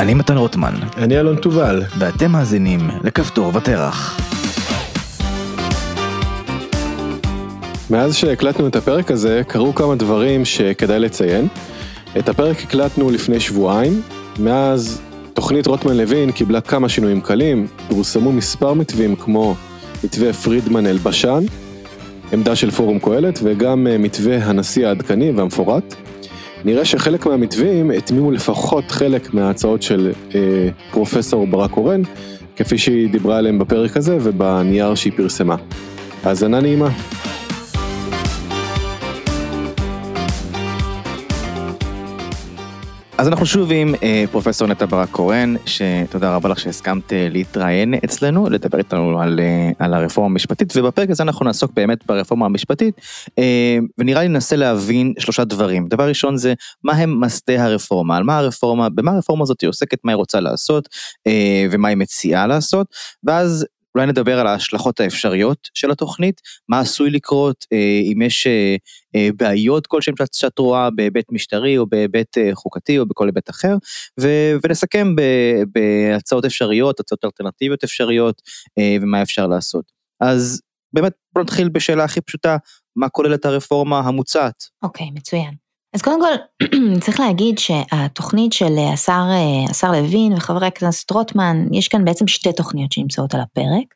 אני מתן רוטמן, אני אלון תובל. ואתם מאזינים לכפתור ותרח. מאז שהקלטנו את הפרק הזה, קרו כמה דברים שכדאי לציין. את הפרק הקלטנו לפני שבועיים, מאז תוכנית רוטמן לוין קיבלה כמה שינויים קלים, פורסמו מספר מתווים כמו מתווה פרידמן אלבשן, עמדה של פורום קהלת וגם אה, מתווה הנשיא העדכני והמפורט. נראה שחלק מהמתווים התמימו לפחות חלק מההצעות של אה, פרופסור ברק קורן, כפי שהיא דיברה עליהם בפרק הזה ובנייר שהיא פרסמה. האזנה נעימה. אז אנחנו שוב עם אה, פרופסור נטע ברק קורן, שתודה רבה לך שהסכמת אה, להתראיין אצלנו, לדבר איתנו על, אה, על הרפורמה המשפטית, ובפרק הזה אנחנו נעסוק באמת ברפורמה המשפטית, אה, ונראה לי ננסה להבין שלושה דברים. דבר ראשון זה, מה הם מסדי הרפורמה, על מה הרפורמה, במה הרפורמה הזאת היא עוסקת, מה היא רוצה לעשות, אה, ומה היא מציעה לעשות, ואז אולי נדבר על ההשלכות האפשריות של התוכנית, מה עשוי לקרות, אה, אם יש אה, אה, בעיות כלשהן שאת רואה בהיבט משטרי או בהיבט חוקתי או בכל היבט אחר, ונסכם בהצעות אפשריות, הצעות אלטרנטיביות אפשריות ומה אפשר לעשות. אז באמת בוא נתחיל בשאלה הכי פשוטה, מה כוללת הרפורמה המוצעת? אוקיי, okay, מצוין. אז קודם כל, צריך להגיד שהתוכנית של השר, השר לוין וחברי הכנסת רוטמן, יש כאן בעצם שתי תוכניות שנמצאות על הפרק.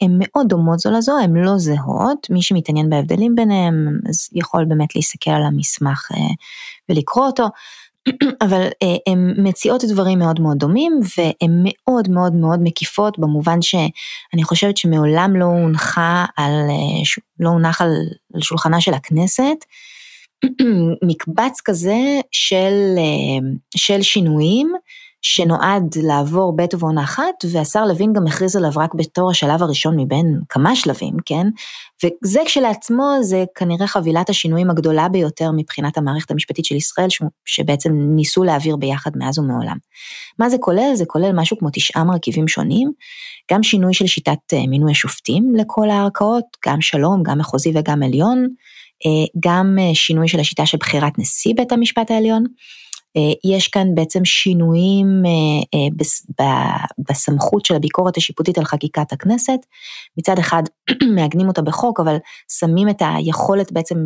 הן מאוד דומות זו לזו, הן לא זהות, מי שמתעניין בהבדלים ביניהם, אז יכול באמת להסתכל על המסמך ולקרוא אותו, אבל הן מציעות דברים מאוד מאוד דומים, והן מאוד מאוד מאוד מקיפות, במובן שאני חושבת שמעולם לא הונחה על, לא הונח על שולחנה של הכנסת, מקבץ כזה של, אה, של שינויים שנועד לעבור בעת ובעונה אחת, והשר לוין גם הכריז עליו רק בתור השלב הראשון מבין כמה שלבים, כן? וזה כשלעצמו זה כנראה חבילת השינויים הגדולה ביותר מבחינת המערכת המשפטית של ישראל, שבעצם ניסו להעביר ביחד מאז ומעולם. מה זה כולל? זה כולל משהו כמו תשעה מרכיבים שונים, גם שינוי של שיטת אה, מינוי השופטים לכל הערכאות, גם שלום, גם מחוזי וגם עליון, גם אה, שינוי של השיטה של בחירת נשיא בית המשפט העליון. אה, יש כאן בעצם שינויים בסמכות של הביקורת השיפוטית על חקיקת הכנסת. מצד אחד מעגנים אותה בחוק, אבל שמים את היכולת בעצם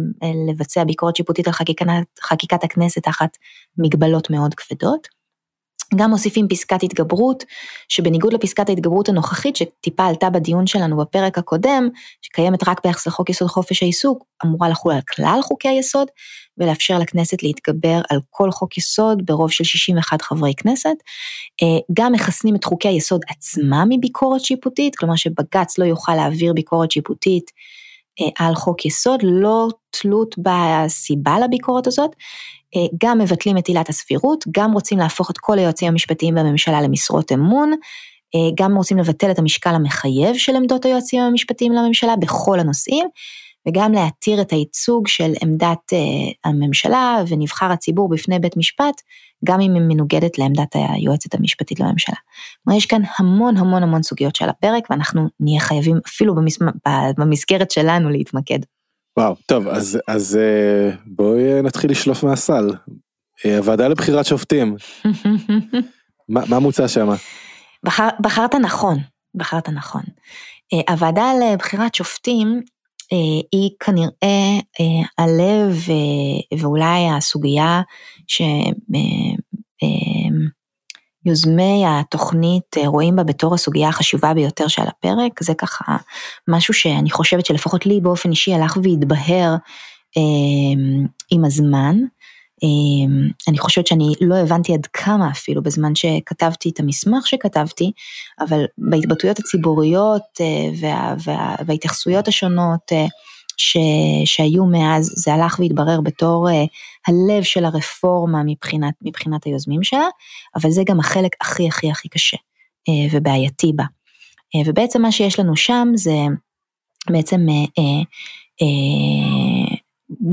לבצע ביקורת שיפוטית על חקיקת, חקיקת הכנסת תחת מגבלות מאוד כבדות. גם מוסיפים פסקת התגברות, שבניגוד לפסקת ההתגברות הנוכחית שטיפה עלתה בדיון שלנו בפרק הקודם, שקיימת רק ביחס לחוק יסוד חופש העיסוק, אמורה לחול על כלל חוקי היסוד, ולאפשר לכנסת להתגבר על כל חוק יסוד ברוב של 61 חברי כנסת. אה, גם מחסנים את חוקי היסוד עצמם מביקורת שיפוטית, כלומר שבג"ץ לא יוכל להעביר ביקורת שיפוטית אה, על חוק יסוד, לא תלות בסיבה לביקורת הזאת, גם מבטלים את עילת הסבירות, גם רוצים להפוך את כל היועצים המשפטיים בממשלה למשרות אמון, אה, גם רוצים לבטל את המשקל המחייב של עמדות היועצים המשפטיים לממשלה בכל הנושאים, וגם להתיר את הייצוג של עמדת הממשלה ונבחר הציבור בפני בית משפט, גם אם היא מנוגדת לעמדת היועצת המשפטית לממשלה. כלומר, יש כאן המון המון המון סוגיות שעל הפרק, ואנחנו נהיה חייבים אפילו במסגרת שלנו להתמקד. וואו, טוב, אז, אז אה, בואי נתחיל לשלוף מהסל. אה, הוועדה לבחירת שופטים, מה, מה מוצע שם? בחר, בחרת נכון, בחרת נכון. אה, הוועדה לבחירת שופטים היא כנראה הלב ואולי הסוגיה ש... יוזמי התוכנית אה, רואים בה בתור הסוגיה החשובה ביותר שעל הפרק, זה ככה משהו שאני חושבת שלפחות לי באופן אישי הלך והתבהר אה, עם הזמן. אה, אני חושבת שאני לא הבנתי עד כמה אפילו בזמן שכתבתי את המסמך שכתבתי, אבל בהתבטאויות הציבוריות אה, וה, וה, וההתייחסויות השונות, אה, ש, שהיו מאז, זה הלך והתברר בתור uh, הלב של הרפורמה מבחינת, מבחינת היוזמים שלה, אבל זה גם החלק הכי הכי הכי קשה uh, ובעייתי בה. Uh, ובעצם מה שיש לנו שם זה בעצם uh, uh, uh,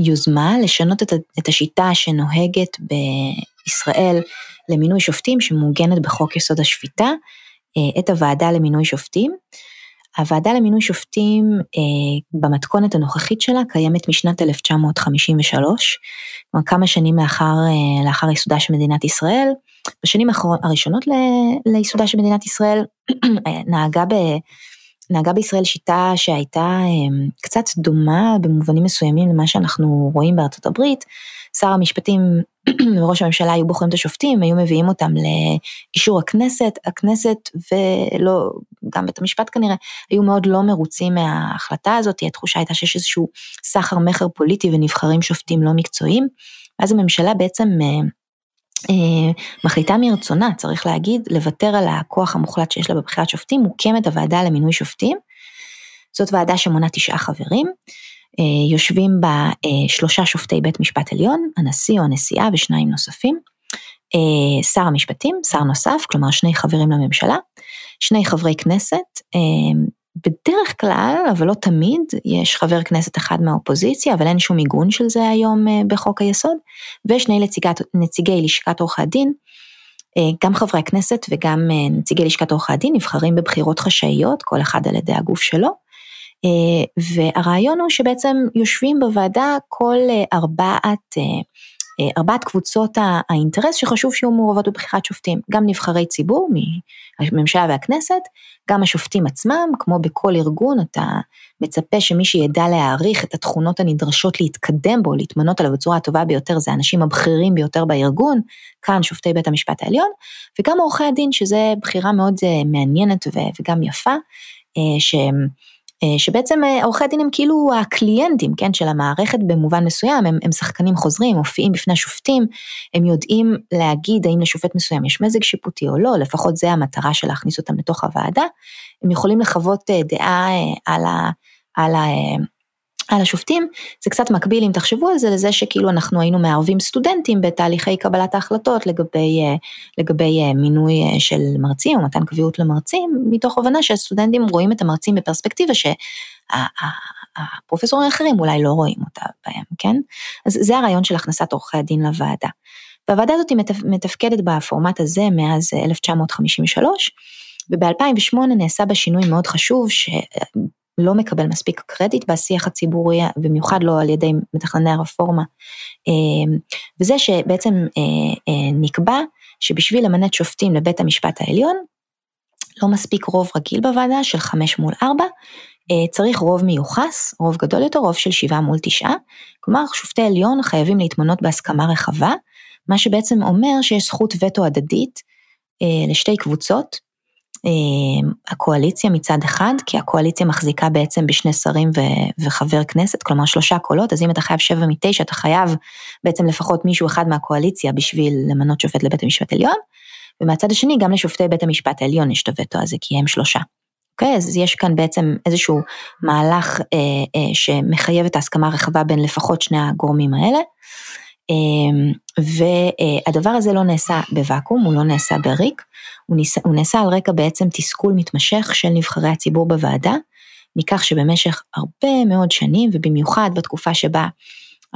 יוזמה לשנות את, את השיטה שנוהגת בישראל למינוי שופטים שמעוגנת בחוק יסוד השפיטה, uh, את הוועדה למינוי שופטים. הוועדה למינוי שופטים אה, במתכונת הנוכחית שלה קיימת משנת 1953, כלומר כמה שנים לאחר, אה, לאחר ייסודה של מדינת ישראל, בשנים הראשונות לייסודה של מדינת ישראל נהגה ב... נהגה בישראל שיטה שהייתה קצת דומה במובנים מסוימים למה שאנחנו רואים בארצות הברית. שר המשפטים וראש הממשלה היו בוחרים את השופטים, היו מביאים אותם לאישור הכנסת, הכנסת ולא, גם בית המשפט כנראה, היו מאוד לא מרוצים מההחלטה הזאת, התחושה הייתה שיש איזשהו סחר מכר פוליטי ונבחרים שופטים לא מקצועיים, ואז הממשלה בעצם אה, אה, מחליטה מרצונה, צריך להגיד, לוותר על הכוח המוחלט שיש לה בבחירת שופטים, מוקמת הוועדה למינוי שופטים. זאת ועדה שמונה תשעה חברים, יושבים בה אה, שלושה שופטי בית משפט עליון, הנשיא או הנשיאה ושניים נוספים, שר המשפטים, שר נוסף, כלומר שני חברים לממשלה, שני חברי כנסת, בדרך כלל, אבל לא תמיד, יש חבר כנסת אחד מהאופוזיציה, אבל אין שום עיגון של זה היום אה, בחוק היסוד, ושני נציגת, נציגי לשכת עורכי הדין, אה, גם חברי הכנסת וגם אה, נציגי לשכת עורכי הדין נבחרים בבחירות חשאיות, כל אחד על ידי הגוף שלו. והרעיון הוא שבעצם יושבים בוועדה כל ארבעת אה, ארבעת קבוצות האינטרס שחשוב שיהיו מעורבות בבחירת שופטים, גם נבחרי ציבור מהממשלה והכנסת, גם השופטים עצמם, כמו בכל ארגון אתה מצפה שמי שידע להעריך את התכונות הנדרשות להתקדם בו, להתמנות עליו בצורה הטובה ביותר, זה האנשים הבכירים ביותר בארגון, כאן שופטי בית המשפט העליון, וגם עורכי הדין, שזה בחירה מאוד אה, מעניינת וגם יפה, אה, שהם אה, שבעצם אה, עורכי הדין הם כאילו הקליינטים, כן, של המערכת במובן מסוים, הם, הם שחקנים חוזרים, מופיעים בפני השופטים, הם יודעים להגיד האם לשופט מסוים יש מזג שיפוטי או לא, לפחות זה המטרה של להכניס אותם לתוך הוועדה, הם יכולים לחוות אה, דעה על ה... על ה על השופטים, זה קצת מקביל אם תחשבו על זה לזה שכאילו אנחנו היינו מערבים סטודנטים בתהליכי קבלת ההחלטות לגבי, אה, לגבי אה, מינוי אה, של מרצים או מתן קביעות למרצים, מתוך הבנה שהסטודנטים רואים את המרצים בפרספקטיבה שהפרופסורים האחרים אולי לא רואים אותה בהם, כן? אז זה הרעיון של הכנסת עורכי הדין לוועדה. והוועדה הזאת מתפקדת בפורמט הזה מאז 1953, וב-2008 נעשה בה שינוי מאוד חשוב, לא מקבל מספיק קרדיט בשיח הציבורי, במיוחד לא על ידי מתכנני הרפורמה. אמ, וזה שבעצם אה, אה, נקבע שבשביל למנת שופטים לבית המשפט העליון, לא מספיק רוב רגיל בוועדה של חמש מול ארבע, אה, צריך רוב מיוחס, רוב גדול יותר, רוב של שבעה מול תשעה, כלומר שופטי עליון חייבים להתמנות בהסכמה רחבה, מה שבעצם אומר שיש זכות וטו הדדית לשתי קבוצות, הקואליציה מצד אחד, כי הקואליציה מחזיקה בעצם בשני שרים ו- וחבר כנסת, כלומר שלושה קולות, אז אם אתה חייב שבע מתשע, אתה חייב בעצם לפחות מישהו אחד מהקואליציה בשביל למנות שופט לבית המשפט העליון, ומהצד השני גם לשופטי בית המשפט העליון יש את הווטו הזה, כי הם שלושה. אוקיי, okay, אז יש כאן בעצם איזשהו מהלך אה, אה, שמחייב את ההסכמה הרחבה בין לפחות שני הגורמים האלה. אמ, והדבר הזה לא נעשה בוואקום, הוא לא נעשה בריק, הוא, ניסה, הוא נעשה על רקע בעצם תסכול מתמשך של נבחרי הציבור בוועדה, מכך שבמשך הרבה מאוד שנים, ובמיוחד בתקופה שבה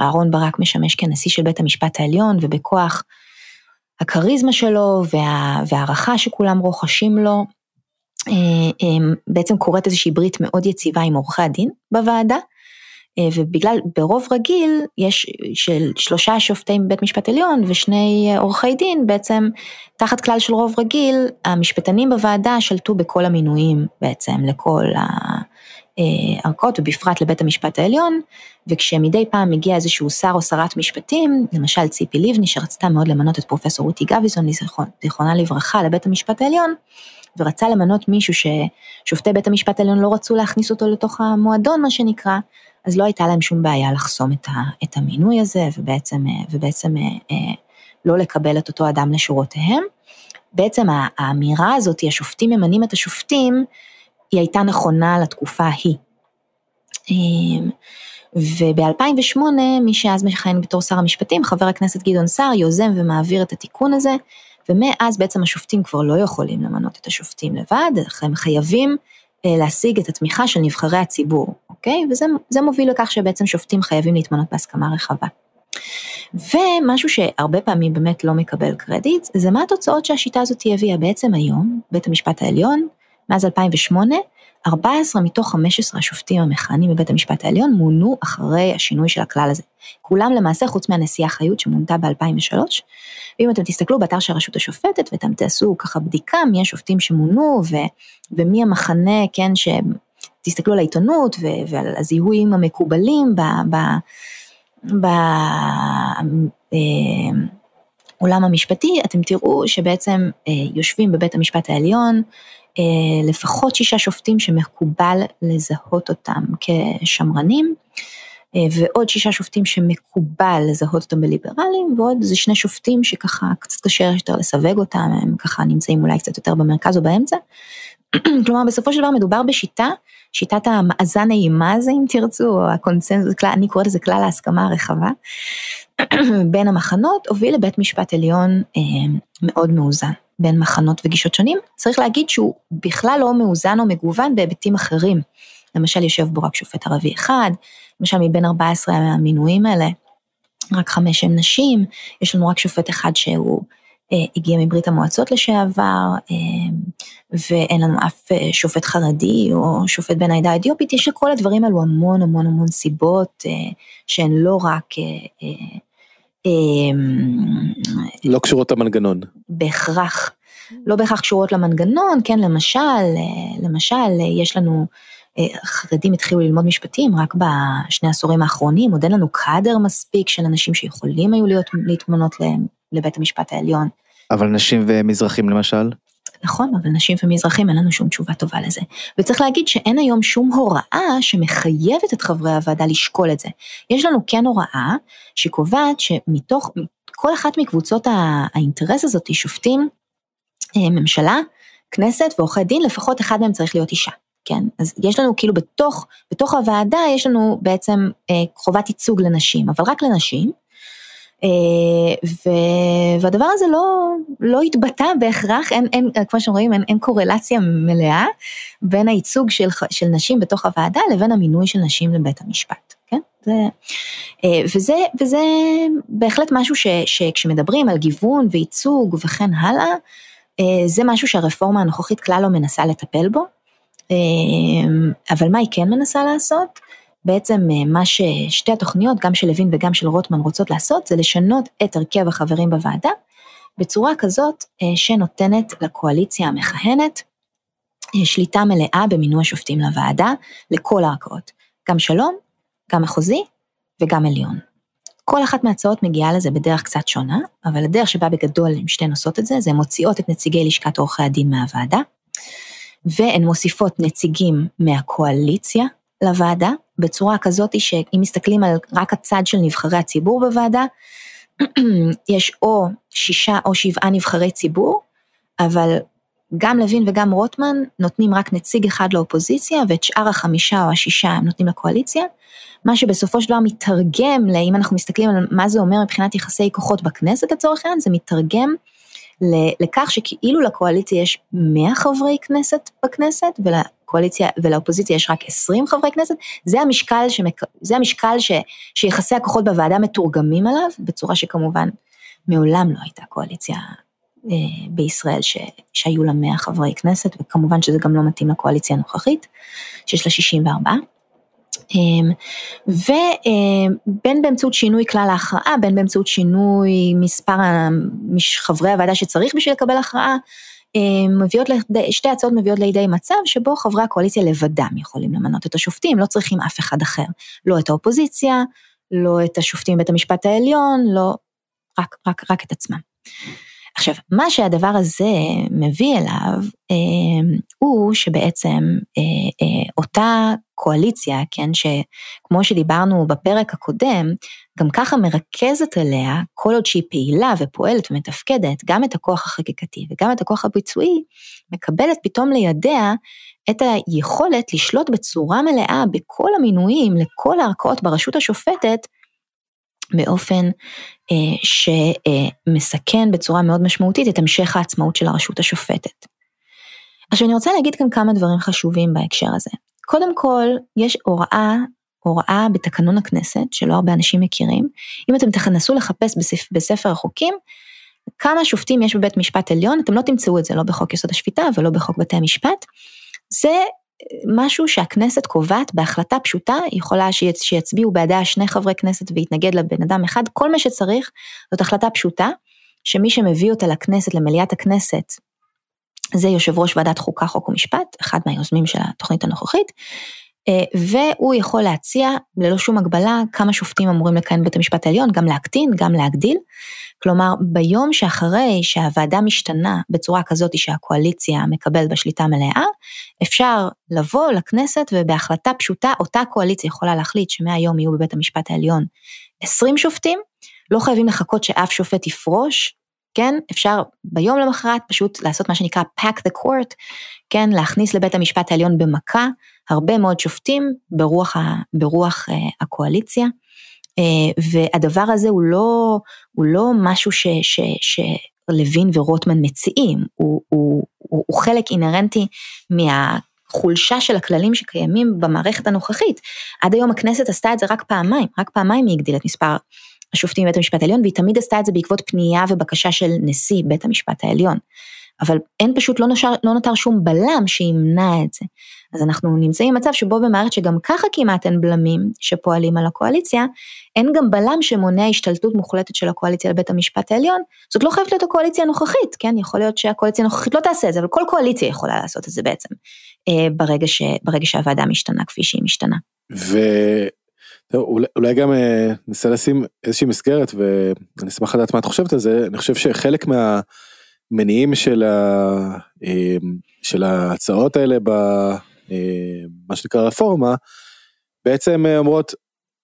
אהרן ברק משמש כנשיא של בית המשפט העליון, ובכוח הכריזמה שלו וה, והערכה שכולם רוכשים לו, אה, אה, בעצם קורית איזושהי ברית מאוד יציבה עם עורכי הדין בוועדה, ובגלל, ברוב רגיל יש של שלושה שופטים בבית משפט עליון ושני עורכי דין, בעצם תחת כלל של רוב רגיל, המשפטנים בוועדה שלטו בכל המינויים בעצם לכל הערכאות ובפרט לבית המשפט העליון, וכשמדי פעם מגיע איזשהו שר או שרת משפטים, למשל ציפי לבני שרצתה מאוד למנות את פרופסור רותי גביזון, זיכרונה לברכה, לבית המשפט העליון, ורצה למנות מישהו ששופטי בית המשפט העליון לא רצו להכניס אותו לתוך המועדון, מה שנקרא, אז לא הייתה להם שום בעיה לחסום את, ה, את המינוי הזה, ובעצם, ובעצם אה, לא לקבל את אותו אדם לשורותיהם. בעצם האמירה הזאת, השופטים ממנים את השופטים, היא הייתה נכונה לתקופה ההיא. אמ, וב-2008, מי שאז מכהן בתור שר המשפטים, חבר הכנסת גדעון סער, יוזם ומעביר את התיקון הזה, ומאז בעצם השופטים כבר לא יכולים למנות את השופטים לבד, הם חייבים אה, להשיג את התמיכה של נבחרי הציבור, אוקיי? וזה מוביל לכך שבעצם שופטים חייבים להתמנות בהסכמה רחבה. ומשהו שהרבה פעמים באמת לא מקבל קרדיט, זה מה התוצאות שהשיטה הזאת הביאה בעצם היום, בית המשפט העליון, מאז 2008, 14 מתוך 15 השופטים המכהנים בבית המשפט העליון מונו אחרי השינוי של הכלל הזה. כולם למעשה, חוץ מהנשיאה חיות שמונתה ב-2003, ואם אתם תסתכלו באתר של הרשות השופטת ואתם תעשו ככה בדיקה מי השופטים שמונו ו, ומי המחנה, כן, ש... תסתכלו על העיתונות ו- ועל הזיהויים המקובלים ב... ב, ב אה, המשפטי, אתם תראו שבעצם אה, יושבים בבית המשפט העליון אה, לפחות שישה שופטים שמקובל לזהות אותם כשמרנים, ועוד שישה שופטים שמקובל לזהות אותם בליברלים, ועוד זה שני שופטים שככה קצת קשה יותר לסווג אותם, הם ככה נמצאים אולי קצת יותר במרכז או באמצע. כלומר בסופו של דבר מדובר בשיטה, שיטת המאזן האימה הזה אם תרצו, או הקונצנזוס, אני קוראת לזה כלל ההסכמה הרחבה, בין המחנות, הוביל לבית משפט עליון אה, מאוד מאוזן. בין מחנות וגישות שונים, צריך להגיד שהוא בכלל לא מאוזן או מגוון בהיבטים אחרים. למשל יושב בו רק שופט ערבי אחד, למשל מבין 14 המינויים האלה, רק חמש הם נשים, יש לנו רק שופט אחד שהוא הגיע מברית המועצות לשעבר, אה, ואין לנו אף אה, שופט חרדי או שופט בן העדה האתיופית, יש לכל הדברים האלו המון המון המון סיבות אה, שהן לא רק אה, אה, לא קשורות למנגנון. בהכרח, לא בהכרח קשורות למנגנון, כן, למשל, למשל, יש לנו, אה, חרדים התחילו ללמוד משפטים רק בשני העשורים האחרונים, עוד אין לנו קאדר מספיק של אנשים שיכולים היו להיות, להתמנות לבית המשפט העליון. אבל נשים ומזרחים למשל? נכון, אבל נשים ומזרחים אין לנו שום תשובה טובה לזה. וצריך להגיד שאין היום שום הוראה שמחייבת את חברי הוועדה לשקול את זה. יש לנו כן הוראה שקובעת שמתוך, כל אחת מקבוצות האינטרס הזאת, שופטים, אה, ממשלה, כנסת ועורכי דין, לפחות אחד מהם צריך להיות אישה. כן, אז יש לנו כאילו בתוך, בתוך הוועדה יש לנו בעצם אה, חובת ייצוג לנשים, אבל רק לנשים, אה, והדבר הזה לא, לא התבטא בהכרח, אין, אין, כמו שאתם רואים, אין, אין קורלציה מלאה בין הייצוג של, של נשים בתוך הוועדה לבין המינוי של נשים לבית המשפט, כן? זה, אה, וזה, וזה בהחלט משהו ש, שכשמדברים על גיוון וייצוג וכן הלאה, אה, זה משהו שהרפורמה הנוכחית כלל לא מנסה לטפל בו, אבל מה היא כן מנסה לעשות? בעצם אה, מה ששתי התוכניות, גם של לוין וגם של רוטמן רוצות לעשות, זה לשנות את הרכב החברים בוועדה, בצורה כזאת אה, שנותנת לקואליציה המכהנת אה, שליטה מלאה במינוי השופטים לוועדה, לכל הערכאות, גם שלום, גם מחוזי וגם עליון. כל אחת מההצעות מגיעה לזה בדרך קצת שונה, אבל הדרך שבה בגדול הן שתיהן עושות את זה, זה מוציאות את נציגי לשכת עורכי הדין מהוועדה, והן מוסיפות נציגים מהקואליציה לוועדה, בצורה כזאת שאם מסתכלים על רק הצד של נבחרי הציבור בוועדה, יש או שישה או שבעה נבחרי ציבור, אבל גם לוין וגם רוטמן נותנים רק נציג אחד לאופוזיציה, ואת שאר החמישה או השישה הם נותנים לקואליציה, מה שבסופו של דבר מתרגם, אם אנחנו מסתכלים על מה זה אומר מבחינת יחסי כוחות בכנסת לצורך העניין, זה מתרגם לכך שכאילו לקואליציה יש 100 חברי כנסת בכנסת, ולקואליציה ולאופוזיציה יש רק 20 חברי כנסת, זה המשקל, שמק... זה המשקל ש... שיחסי הכוחות בוועדה מתורגמים עליו, בצורה שכמובן מעולם לא הייתה קואליציה אה, בישראל ש... שהיו לה 100 חברי כנסת, וכמובן שזה גם לא מתאים לקואליציה הנוכחית, שיש לה 64. אמ, ובין באמצעות שינוי כלל ההכרעה, בין באמצעות שינוי מספר חברי הוועדה שצריך בשביל לקבל הכרעה, מביאות לידי, שתי הצעות מביאות לידי מצב שבו חברי הקואליציה לבדם יכולים למנות את השופטים, לא צריכים אף אחד אחר, לא את האופוזיציה, לא את השופטים בבית המשפט העליון, לא, רק, רק, רק את עצמם. עכשיו, מה שהדבר הזה מביא אליו, אה, הוא שבעצם אה, אה, אותה קואליציה, כן, שכמו שדיברנו בפרק הקודם, גם ככה מרכזת אליה, כל עוד שהיא פעילה ופועלת ומתפקדת, גם את הכוח החקיקתי וגם את הכוח הביצועי, מקבלת פתאום לידיה את היכולת לשלוט בצורה מלאה בכל המינויים לכל הערכאות ברשות השופטת, באופן אה, שמסכן בצורה מאוד משמעותית את המשך העצמאות של הרשות השופטת. עכשיו אני רוצה להגיד כאן כמה דברים חשובים בהקשר הזה. קודם כל, יש הוראה, הוראה בתקנון הכנסת, שלא הרבה אנשים מכירים. אם אתם תנסו לחפש בספר, בספר החוקים, כמה שופטים יש בבית משפט עליון, אתם לא תמצאו את זה לא בחוק יסוד השפיטה ולא בחוק בתי המשפט. זה משהו שהכנסת קובעת בהחלטה פשוטה, יכולה שיצביעו בעדה שני חברי כנסת ויתנגד לבן אדם אחד, כל מה שצריך זאת החלטה פשוטה, שמי שמביא אותה לכנסת, למליאת הכנסת, זה יושב ראש ועדת חוקה, חוק ומשפט, אחד מהיוזמים של התוכנית הנוכחית, והוא יכול להציע ללא שום הגבלה כמה שופטים אמורים לכהן בית המשפט העליון, גם להקטין, גם להגדיל. כלומר, ביום שאחרי שהוועדה משתנה בצורה כזאת שהקואליציה מקבלת בשליטה מלאה, אפשר לבוא לכנסת ובהחלטה פשוטה, אותה קואליציה יכולה להחליט שמהיום יהיו בבית המשפט העליון 20 שופטים, לא חייבים לחכות שאף שופט יפרוש, כן, אפשר ביום למחרת פשוט לעשות מה שנקרא pack the court, כן, להכניס לבית המשפט העליון במכה הרבה מאוד שופטים ברוח, ה, ברוח uh, הקואליציה, uh, והדבר הזה הוא לא, הוא לא משהו ש, ש, שלוין ורוטמן מציעים, הוא, הוא, הוא, הוא חלק אינהרנטי מה... חולשה של הכללים שקיימים במערכת הנוכחית. עד היום הכנסת עשתה את זה רק פעמיים, רק פעמיים היא הגדילה את מספר השופטים בבית המשפט העליון, והיא תמיד עשתה את זה בעקבות פנייה ובקשה של נשיא בית המשפט העליון. אבל אין פשוט, לא, נושר, לא נותר שום בלם שימנע את זה. אז אנחנו נמצאים במצב שבו במערכת שגם ככה כמעט אין בלמים שפועלים על הקואליציה, אין גם בלם שמונע השתלטות מוחלטת של הקואליציה לבית המשפט העליון. זאת לא חייבת להיות הקואליציה הנוכחית, כן? יכול להיות שהקואליציה הנוכחית לא תעשה את זה, אבל כל קואליציה יכולה לעשות את זה בעצם, אה, ברגע, ש, ברגע שהוועדה משתנה כפי שהיא משתנה. ו... אולי, גם אה, ננסה לשים איזושהי מסגרת ואני אשמח לדעת מה את חושבת על זה, אני חושב שחלק מהמניעים של, ה, אה, של ההצעות האלה במה אה, שנקרא רפורמה, בעצם אומרות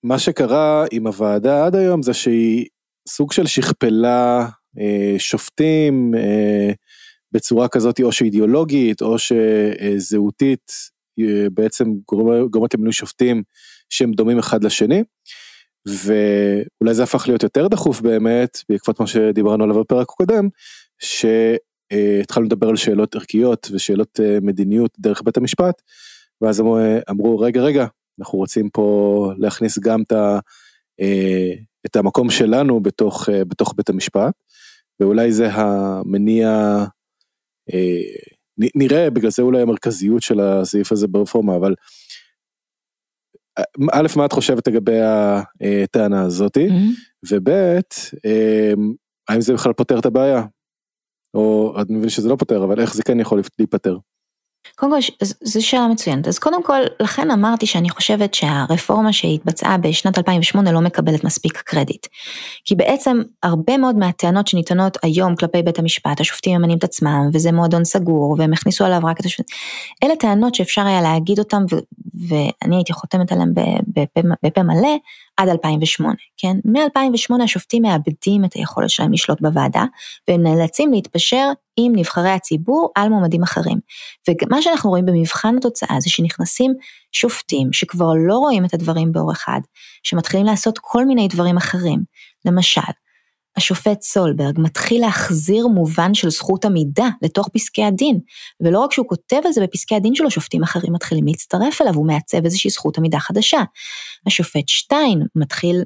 מה שקרה עם הוועדה עד היום זה שהיא סוג של שכפלה שופטים בצורה כזאת או שאידיאולוגית או שזהותית בעצם גורמת למינוי שופטים שהם דומים אחד לשני. ואולי זה הפך להיות יותר דחוף באמת בעקבות מה שדיברנו עליו בפרק הקודם שהתחלנו לדבר על שאלות ערכיות ושאלות אה, מדיניות דרך בית המשפט ואז אמרו, אמרו רגע רגע אנחנו רוצים פה להכניס גם את, ה, אה, את המקום שלנו בתוך, אה, בתוך בית המשפט ואולי זה המניע נראה בגלל זה אולי המרכזיות של הסעיף הזה ברפורמה אבל א', מה את חושבת לגבי הטענה הזאתי, mm-hmm. וב', אמ, האם זה בכלל פותר את הבעיה? או אני מבין שזה לא פותר, אבל איך זה כן יכול להיפתר? קודם כל, זו שאלה מצוינת. אז קודם כל, לכן אמרתי שאני חושבת שהרפורמה שהתבצעה בשנת 2008 לא מקבלת מספיק קרדיט. כי בעצם הרבה מאוד מהטענות שניתנות היום כלפי בית המשפט, השופטים ממנים את עצמם, וזה מועדון סגור, והם הכניסו עליו רק את השופטים, אלה טענות שאפשר היה להגיד אותם, ואני הייתי חותמת עליהם בפה מלא, עד 2008, כן? מ-2008 השופטים מאבדים את היכולת שלהם לשלוט בוועדה, והם נאלצים להתפשר עם נבחרי הציבור על מועמדים אחרים. ומה שאנחנו רואים במבחן התוצאה זה שנכנסים שופטים שכבר לא רואים את הדברים באור אחד, שמתחילים לעשות כל מיני דברים אחרים. למשל, השופט סולברג מתחיל להחזיר מובן של זכות עמידה לתוך פסקי הדין, ולא רק שהוא כותב על זה בפסקי הדין שלו, שופטים אחרים מתחילים להצטרף אליו, הוא מעצב איזושהי זכות עמידה חדשה. השופט שטיין מתחיל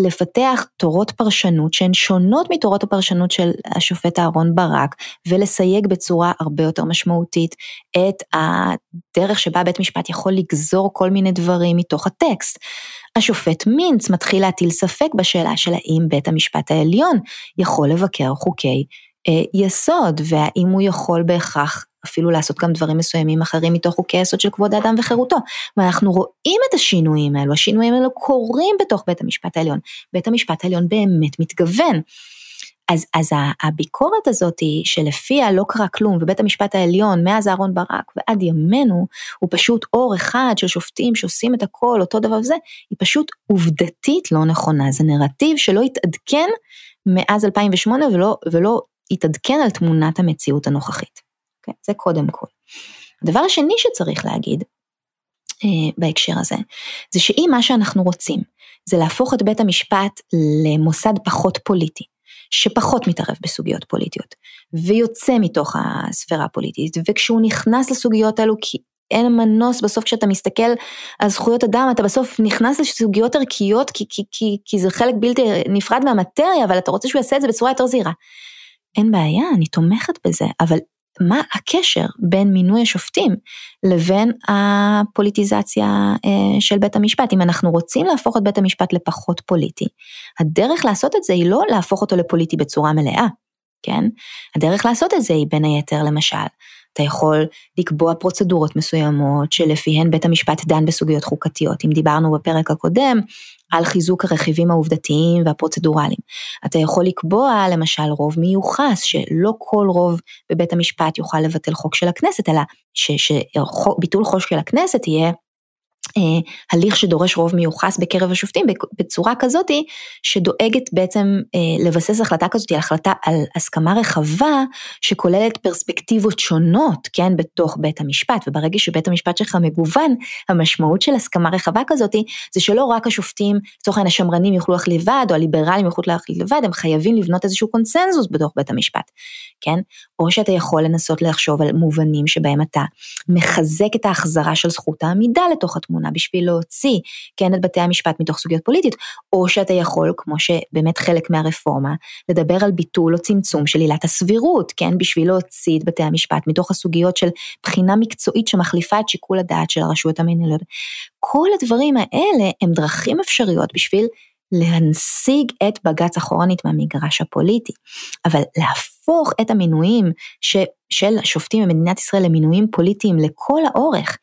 לפתח תורות פרשנות שהן שונות מתורות הפרשנות של השופט אהרן ברק, ולסייג בצורה הרבה יותר משמעותית את הדרך שבה בית משפט יכול לגזור כל מיני דברים מתוך הטקסט. השופט מינץ מתחיל להטיל ספק בשאלה של האם בית המשפט העליון יכול לבקר חוקי אה, יסוד, והאם הוא יכול בהכרח אפילו לעשות גם דברים מסוימים אחרים מתוך חוקי היסוד של כבוד האדם וחירותו. ואנחנו רואים את השינויים האלו, השינויים האלו קורים בתוך בית המשפט העליון. בית המשפט העליון באמת מתגוון. אז, אז הביקורת הזאת שלפיה לא קרה כלום ובית המשפט העליון מאז אהרן ברק ועד ימינו הוא פשוט אור אחד של שופטים שעושים את הכל אותו דבר וזה, היא פשוט עובדתית לא נכונה, זה נרטיב שלא התעדכן מאז 2008 ולא, ולא התעדכן על תמונת המציאות הנוכחית. אוקיי? זה קודם כל. הדבר השני שצריך להגיד אה, בהקשר הזה, זה שאם מה שאנחנו רוצים זה להפוך את בית המשפט למוסד פחות פוליטי, שפחות מתערב בסוגיות פוליטיות, ויוצא מתוך הספירה הפוליטית, וכשהוא נכנס לסוגיות האלו, כי אין מנוס בסוף כשאתה מסתכל על זכויות אדם, אתה בסוף נכנס לסוגיות ערכיות, כי, כי, כי, כי זה חלק בלתי נפרד מהמטריה, אבל אתה רוצה שהוא יעשה את זה בצורה יותר זהירה. אין בעיה, אני תומכת בזה, אבל מה הקשר בין מינוי השופטים לבין הפוליטיזציה אה, של בית המשפט. אם אנחנו רוצים להפוך את בית המשפט לפחות פוליטי, הדרך לעשות את זה היא לא להפוך אותו לפוליטי בצורה מלאה, כן? הדרך לעשות את זה היא בין היתר למשל, אתה יכול לקבוע פרוצדורות מסוימות שלפיהן בית המשפט דן בסוגיות חוקתיות. אם דיברנו בפרק הקודם על חיזוק הרכיבים העובדתיים והפרוצדורליים. אתה יכול לקבוע למשל רוב מיוחס, שלא כל רוב בבית המשפט יוכל לבטל חוק של הכנסת, אלא שביטול חוק של הכנסת יהיה הליך שדורש רוב מיוחס בקרב השופטים בצורה כזאתי שדואגת בעצם אה, לבסס החלטה כזאתי על החלטה על הסכמה רחבה שכוללת פרספקטיבות שונות כן בתוך בית המשפט. וברגע שבית המשפט שלך מגוון המשמעות של הסכמה רחבה כזאתי זה שלא רק השופטים לצורך העניין השמרנים יוכלו להחליט לבד או הליברלים יוכלו להחליט לבד הם חייבים לבנות איזשהו קונסנזוס בתוך בית המשפט כן או שאתה יכול לנסות לחשוב על מובנים שבהם אתה מחזק את ההחזרה של זכות העמידה לתוך התמונה. בשביל להוציא, כן, את בתי המשפט מתוך סוגיות פוליטיות, או שאתה יכול, כמו שבאמת חלק מהרפורמה, לדבר על ביטול או צמצום של עילת הסבירות, כן, בשביל להוציא את בתי המשפט מתוך הסוגיות של בחינה מקצועית שמחליפה את שיקול הדעת של הרשויות המנהלות. כל הדברים האלה הם דרכים אפשריות בשביל להנסיג את בג"ץ אחורנית מהמגרש הפוליטי, אבל להפוך את המינויים ש, של השופטים במדינת ישראל למינויים פוליטיים לכל האורך,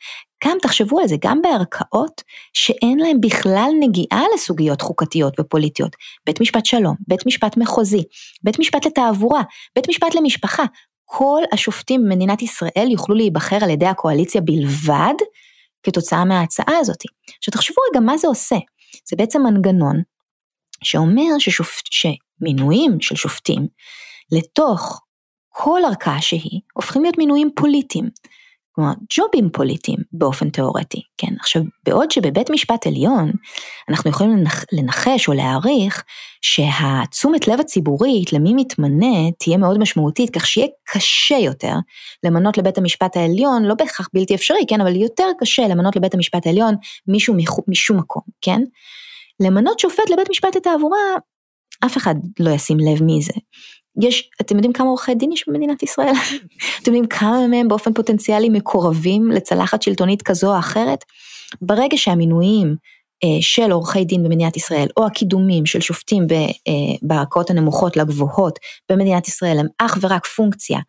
גם תחשבו על זה, גם בערכאות שאין להם בכלל נגיעה לסוגיות חוקתיות ופוליטיות, בית משפט שלום, בית משפט מחוזי, בית משפט לתעבורה, בית משפט למשפחה, כל השופטים במדינת ישראל יוכלו להיבחר על ידי הקואליציה בלבד כתוצאה מההצעה הזאת. עכשיו תחשבו רגע מה זה עושה, זה בעצם מנגנון שאומר ששופט, שמינויים של שופטים לתוך כל ערכאה שהיא הופכים להיות מינויים פוליטיים. כלומר ג'ובים פוליטיים באופן תיאורטי, כן? עכשיו, בעוד שבבית משפט עליון אנחנו יכולים לנח, לנחש או להעריך שהתשומת לב הציבורית למי מתמנה תהיה מאוד משמעותית, כך שיהיה קשה יותר למנות לבית המשפט העליון, לא בהכרח בלתי אפשרי, כן? אבל יותר קשה למנות לבית המשפט העליון מישהו משום מקום, כן? למנות שופט לבית משפט לתעבורה, אף אחד לא ישים לב מי זה. יש, אתם יודעים כמה עורכי דין יש במדינת ישראל? אתם יודעים כמה מהם באופן פוטנציאלי מקורבים לצלחת שלטונית כזו או אחרת? ברגע שהמינויים אה, של עורכי דין במדינת ישראל, או הקידומים של שופטים אה, בערכאות הנמוכות לגבוהות במדינת ישראל, הם אך ורק פונקציה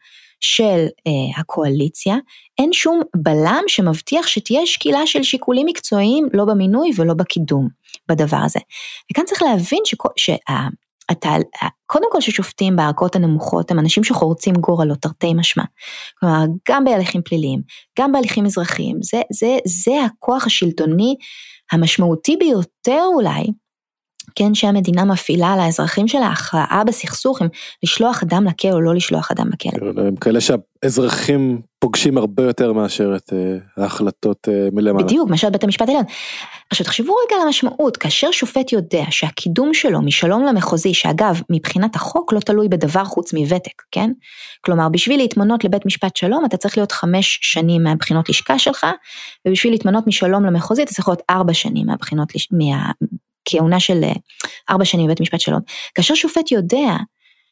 של אה, הקואליציה, אין שום בלם שמבטיח שתהיה שקילה של שיקולים מקצועיים לא במינוי ולא בקידום בדבר הזה. וכאן צריך להבין שכל, שה... אתה, קודם כל ששופטים בערכות הנמוכות הם אנשים שחורצים גורלות תרתי משמע. כלומר, גם בהליכים פליליים, גם בהליכים אזרחיים, זה, זה, זה הכוח השלטוני המשמעותי ביותר אולי, כן, שהמדינה מפעילה על האזרחים שלה הכרעה בסכסוך אם לשלוח אדם לכלא או לא לשלוח אדם לכלא. הם כאלה שהאזרחים פוגשים הרבה יותר מאשר את uh, ההחלטות uh, מלמעלה. בדיוק, מאשר בית המשפט העליון. עכשיו תחשבו רגע על המשמעות, כאשר שופט יודע שהקידום שלו משלום למחוזי, שאגב, מבחינת החוק לא תלוי בדבר חוץ מוותק, כן? כלומר, בשביל להתמנות לבית משפט שלום, אתה צריך להיות חמש שנים מהבחינות לשכה שלך, ובשביל להתמנות משלום למחוזי, אתה צריך להיות ארבע שנים מהבחינות, מה, כהונה של אה, ארבע שנים בבית משפט שלום. כאשר שופט יודע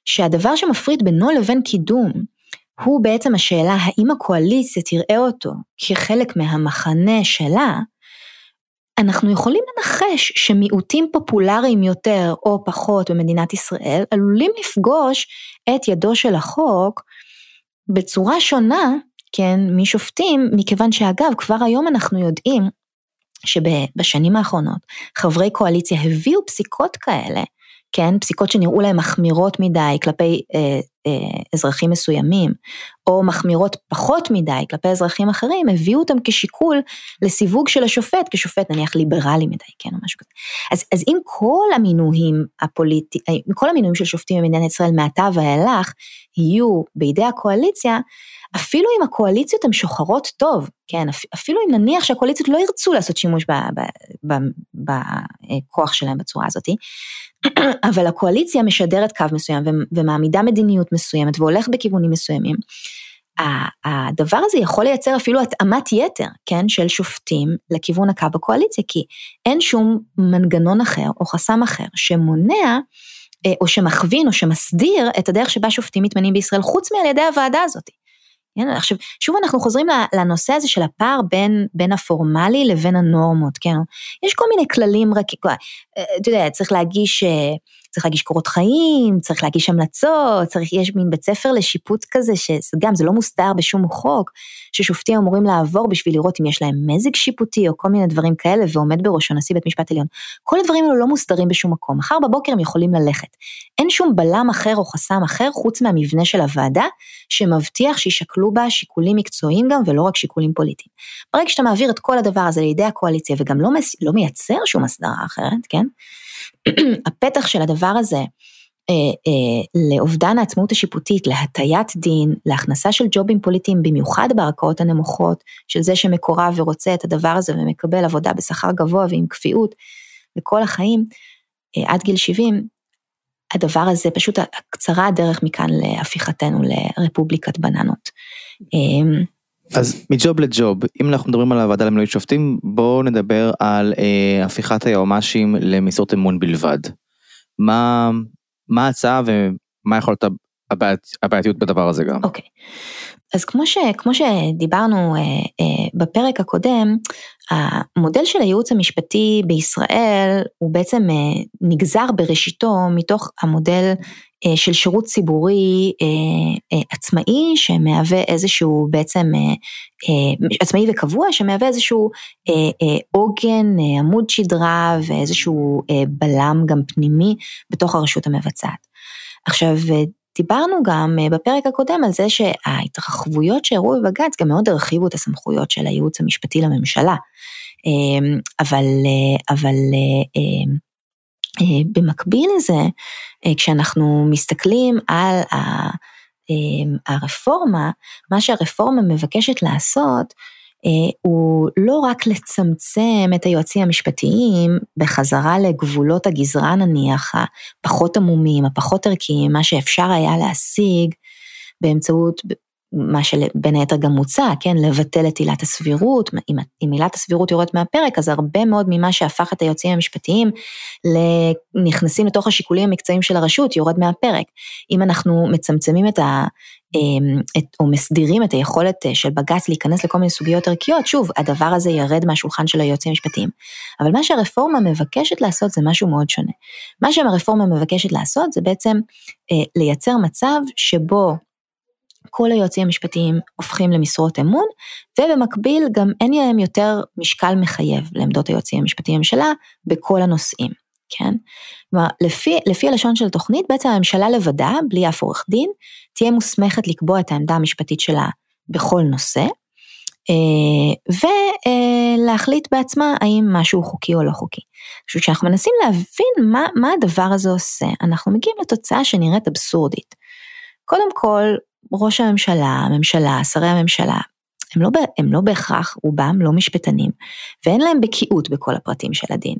שהדבר שמפריד בינו לבין קידום, הוא בעצם השאלה האם הקואליציה תראה אותו כחלק מהמחנה שלה, אנחנו יכולים לנחש שמיעוטים פופולריים יותר או פחות במדינת ישראל עלולים לפגוש את ידו של החוק בצורה שונה, כן, משופטים, מכיוון שאגב, כבר היום אנחנו יודעים שבשנים האחרונות חברי קואליציה הביאו פסיקות כאלה, כן, פסיקות שנראו להם מחמירות מדי כלפי אה, אה, אזרחים מסוימים, או מחמירות פחות מדי כלפי אזרחים אחרים, הביאו אותם כשיקול לסיווג של השופט, כשופט נניח ליברלי מדי, כן, או משהו כזה. אז, אז אם כל המינויים הפוליטיים, אה, כל המינויים של שופטים במדינת ישראל מעתה ואילך יהיו בידי הקואליציה, אפילו אם הקואליציות הן שוחרות טוב, כן, אפילו אם נניח שהקואליציות לא ירצו לעשות שימוש בכוח שלהם בצורה הזאתי, אבל הקואליציה משדרת קו מסוים ומעמידה מדיניות מסוימת והולך בכיוונים מסוימים. הדבר הזה יכול לייצר אפילו התאמת יתר, כן, של שופטים לכיוון הקו בקואליציה, כי אין שום מנגנון אחר או חסם אחר שמונע אה, או שמכווין או שמסדיר את הדרך שבה שופטים מתמנים בישראל חוץ מעל ידי הוועדה הזאת. עכשיו, שוב אנחנו חוזרים לנושא הזה של הפער בין, בין הפורמלי לבין הנורמות, כן? יש כל מיני כללים, רק, אה, אתה יודע, צריך להגיש... צריך להגיש קורות חיים, צריך להגיש המלצות, צריך, יש מין בית ספר לשיפוט כזה, שגם זה לא מוסדר בשום חוק, ששופטים אמורים לעבור בשביל לראות אם יש להם מזג שיפוטי או כל מיני דברים כאלה, ועומד בראשו נשיא בית משפט עליון. כל הדברים האלו לא מוסדרים בשום מקום, מחר בבוקר הם יכולים ללכת. אין שום בלם אחר או חסם אחר חוץ מהמבנה של הוועדה, שמבטיח שישקלו בה שיקולים מקצועיים גם ולא רק שיקולים פוליטיים. ברגע שאתה מעביר את כל הדבר הזה לידי הקואליציה וגם לא, לא מייצר שום הסדרה אחרת, כן? הפתח של הדבר הזה אה, אה, לאובדן העצמאות השיפוטית, להטיית דין, להכנסה של ג'ובים פוליטיים, במיוחד בערכאות הנמוכות, של זה שמקורב ורוצה את הדבר הזה ומקבל עבודה בשכר גבוה ועם כפיעות לכל החיים, אה, עד גיל 70, הדבר הזה פשוט קצרה הדרך מכאן להפיכתנו לרפובליקת בננות. אמ, אז מג'וב לג'וב, אם אנחנו מדברים על הוועדה למינוי שופטים, בואו נדבר על אה, הפיכת היועמ"שים למשרות אמון בלבד. מה, מה ההצעה ומה יכול הבעיית, הבעייתיות בדבר הזה גם? אוקיי. Okay. אז כמו, ש, כמו שדיברנו אה, אה, בפרק הקודם, המודל של הייעוץ המשפטי בישראל הוא בעצם אה, נגזר בראשיתו מתוך המודל אה, של שירות ציבורי אה, אה, עצמאי שמהווה איזשהו בעצם אה, אה, עצמאי וקבוע שמהווה איזשהו עוגן, אה, אה, עמוד שדרה ואיזשהו אה, בלם גם פנימי בתוך הרשות המבצעת. עכשיו דיברנו גם אה, בפרק הקודם על זה שההתרחבויות שאירעו בבג"ץ גם מאוד הרחיבו את הסמכויות של הייעוץ המשפטי לממשלה. אמ, אבל, אה, אבל אה, במקביל לזה, כשאנחנו מסתכלים על אמ, הרפורמה, מה שהרפורמה מבקשת לעשות, הוא לא רק לצמצם את היועצים המשפטתיים בחזרה לגבולות הגזרה נניח הפחות עמומים, הפחות ערכיים, מה שאפשר היה להשיג באמצעות מה שבין היתר גם מוצע, כן, לבטל את עילת הסבירות, אם, עילת הסבירות יורדת מהפרק, אז הרבה מאוד ממה שהפך את היועצים המשפטיים נכנסים לתוך השיקולים המקצועיים של הרשות, יורד מהפרק. אם אנחנו מצמצמים את ה... אמ, את, או מסדירים את היכולת אה, של בג"ץ להיכנס לכל מיני סוגיות ערכיות, שוב, הדבר הזה ירד מהשולחן של היועצים המשפטיים. אבל מה שהרפורמה מבקשת לעשות זה משהו מאוד שונה. מה שהרפורמה מבקשת לעשות זה בעצם אה, לייצר מצב שבו כל היועצים המשפטיים הופכים למשרות אמון, ובמקביל גם אין להם יותר משקל מחייב לעמדות היועצים המשפטיים בממשלה בכל הנושאים, כן? כלומר, לפי, לפי הלשון של התוכנית, בעצם הממשלה לבדה, בלי אף עורך דין, תהיה מוסמכת לקבוע את העמדה המשפטית שלה בכל נושא, אה, ולהחליט בעצמה האם משהו חוקי או לא חוקי. עכשיו, כשאנחנו מנסים להבין מה, מה הדבר הזה עושה, אנחנו מגיעים לתוצאה שנראית אבסורדית. קודם כל, ראש הממשלה, הממשלה, שרי הממשלה, הם לא, הם לא בהכרח, רובם לא משפטנים, ואין להם בקיאות בכל הפרטים של הדין.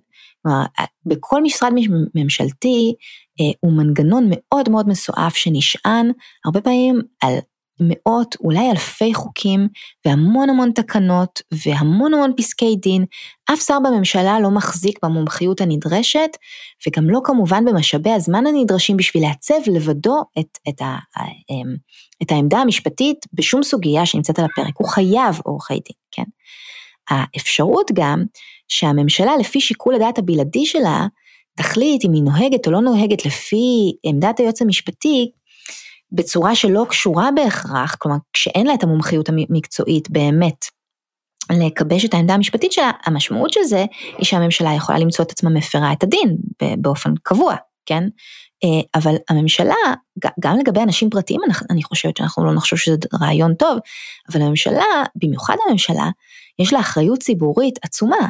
כלומר, בכל משרד ממשלתי אה, הוא מנגנון מאוד מאוד מסועף שנשען הרבה פעמים על מאות, אולי אלפי חוקים והמון המון תקנות והמון המון פסקי דין. אף שר בממשלה לא מחזיק במומחיות הנדרשת וגם לא כמובן במשאבי הזמן הנדרשים בשביל לעצב לבדו את, את, ה, אמ, את העמדה המשפטית בשום סוגיה שנמצאת על הפרק. הוא חייב עורכי דין, כן? האפשרות גם שהממשלה לפי שיקול הדעת הבלעדי שלה תחליט אם היא נוהגת או לא נוהגת לפי עמדת היועץ המשפטי, בצורה שלא קשורה בהכרח, כלומר כשאין לה את המומחיות המקצועית באמת לקבש את העמדה המשפטית שלה, המשמעות של זה היא שהממשלה יכולה למצוא את עצמה מפרה את הדין באופן קבוע, כן? אה, אבל הממשלה, גם לגבי אנשים פרטיים אני חושבת שאנחנו לא נחשוב שזה רעיון טוב, אבל הממשלה, במיוחד הממשלה, יש לה אחריות ציבורית עצומה.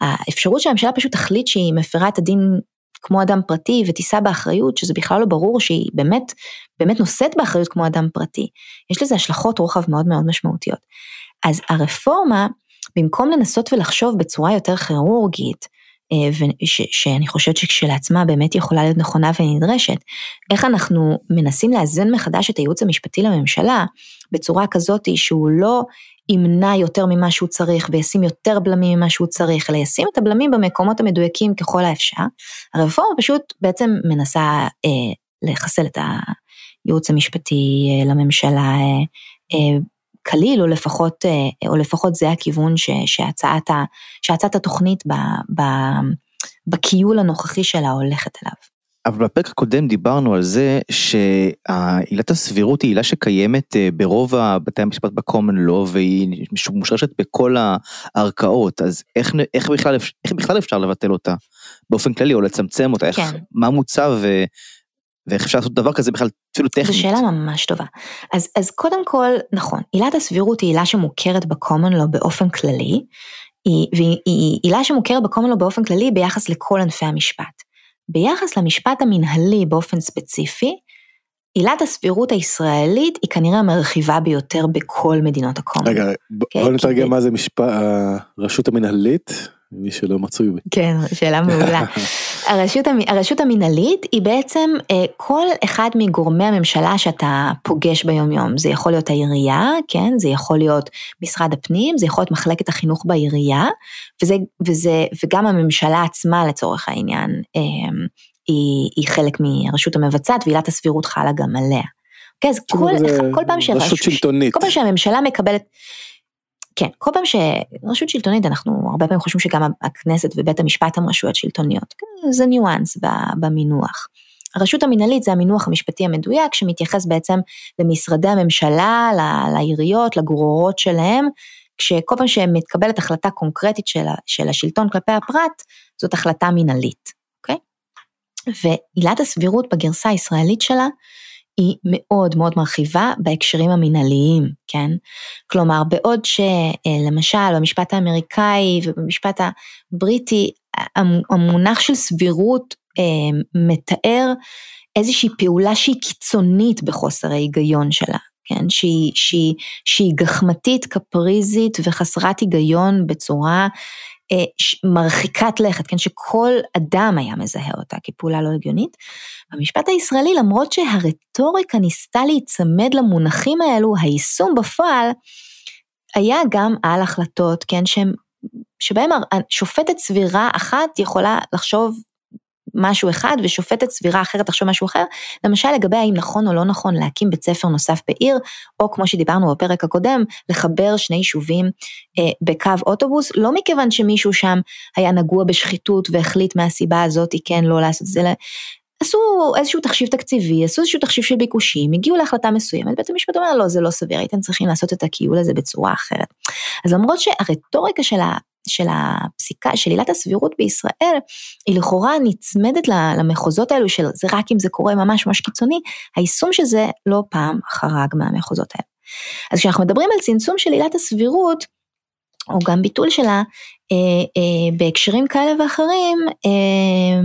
האפשרות שהממשלה פשוט תחליט שהיא מפרה את הדין כמו אדם פרטי ותישא באחריות, שזה בכלל לא ברור שהיא באמת, באמת נושאת באחריות כמו אדם פרטי. יש לזה השלכות רוחב מאוד מאוד משמעותיות. אז הרפורמה, במקום לנסות ולחשוב בצורה יותר כירורגית, אה, שאני חושבת שכשלעצמה באמת יכולה להיות נכונה ונדרשת, איך אנחנו מנסים לאזן מחדש את הייעוץ המשפטי לממשלה בצורה כזאת שהוא לא ימנע יותר ממה שהוא צריך וישים יותר בלמים ממה שהוא צריך, אלא ישים את הבלמים במקומות המדויקים ככל האפשר. הרפורמה פשוט בעצם מנסה אה, לחסל את הייעוץ המשפטי אה, לממשלה אה, אה, קליל, או לפחות, או לפחות זה הכיוון ש, שהצעת, ה, שהצעת התוכנית ב, ב, בכיול הנוכחי שלה הולכת אליו. אבל בפרק הקודם דיברנו על זה שעילת הסבירות היא עילה שקיימת אה, ברוב בתי המשפט בקומן לו והיא מושרשת בכל הערכאות אז איך, איך, בכלל, איך בכלל אפשר לבטל אותה באופן כללי או לצמצם אותה, כן. איך, מה מוצע ו, ואיך אפשר לעשות דבר כזה בכלל אפילו טכנית. זו שאלה ממש טובה. אז, אז קודם כל נכון עילת הסבירות היא עילה שמוכרת בקומן לו באופן כללי והיא עילה שמוכרת בקומן לו באופן כללי ביחס לכל ענפי המשפט. ביחס למשפט המנהלי באופן ספציפי, עילת הסבירות הישראלית היא כנראה המרחיבה ביותר בכל מדינות הקומון. רגע, בוא okay, נתרגם מה זה משפט, הרשות המנהלית, מי שלא מצוי. כן, שאלה מעולה. הרשות, הרשות המנהלית היא בעצם אה, כל אחד מגורמי הממשלה שאתה פוגש ביום יום. זה יכול להיות העירייה, כן? זה יכול להיות משרד הפנים, זה יכול להיות מחלקת החינוך בעירייה, וזה, וזה, וגם הממשלה עצמה לצורך העניין אה, היא, היא חלק מהרשות המבצעת ועילת הסבירות חלה גם עליה. כן, אז כל, כל פעם שרשות שלטונית. כל פעם שהממשלה מקבלת, כן, כל פעם שרשות שלטונית, אנחנו הרבה פעמים חושבים שגם הכנסת ובית המשפט הם רשויות שלטוניות. זה ניואנס במינוח. הרשות המינהלית זה המינוח המשפטי המדויק שמתייחס בעצם למשרדי הממשלה, לעיריות, לגרורות שלהם, כשכל פעם שמתקבלת החלטה קונקרטית של, של השלטון כלפי הפרט, זאת החלטה מינהלית, אוקיי? ועילת הסבירות בגרסה הישראלית שלה היא מאוד מאוד מרחיבה בהקשרים המינהליים, כן? כלומר, בעוד שלמשל במשפט האמריקאי ובמשפט הבריטי, המונח של סבירות אה, מתאר איזושהי פעולה שהיא קיצונית בחוסר ההיגיון שלה, כן? שהיא, שהיא, שהיא גחמתית, קפריזית וחסרת היגיון בצורה אה, מרחיקת לכת, כן, שכל אדם היה מזהה אותה כפעולה לא הגיונית. במשפט הישראלי, למרות שהרטוריקה ניסתה להיצמד למונחים האלו, היישום בפועל היה גם על החלטות, כן, שהם, שבהם שופטת סבירה אחת יכולה לחשוב משהו אחד ושופטת סבירה אחרת תחשוב משהו אחר, למשל לגבי האם נכון או לא נכון להקים בית ספר נוסף בעיר, או כמו שדיברנו בפרק הקודם, לחבר שני יישובים אה, בקו אוטובוס, לא מכיוון שמישהו שם היה נגוע בשחיתות והחליט מהסיבה הזאת כן לא לעשות את זה, עשו איזשהו תחשיב תקציבי, עשו איזשהו תחשיב של ביקושים, הגיעו להחלטה מסוימת, בית המשפט אומר לא זה לא סביר, הייתם צריכים לעשות את הכיול הזה בצורה אחרת. אז למרות שהרטוריקה של של הפסיקה, של עילת הסבירות בישראל, היא לכאורה נצמדת למחוזות האלו של זה רק אם זה קורה ממש ממש קיצוני, היישום של זה לא פעם חרג מהמחוזות האלה. אז כשאנחנו מדברים על צמצום של עילת הסבירות, או גם ביטול שלה, אה, אה, בהקשרים כאלה ואחרים, אה,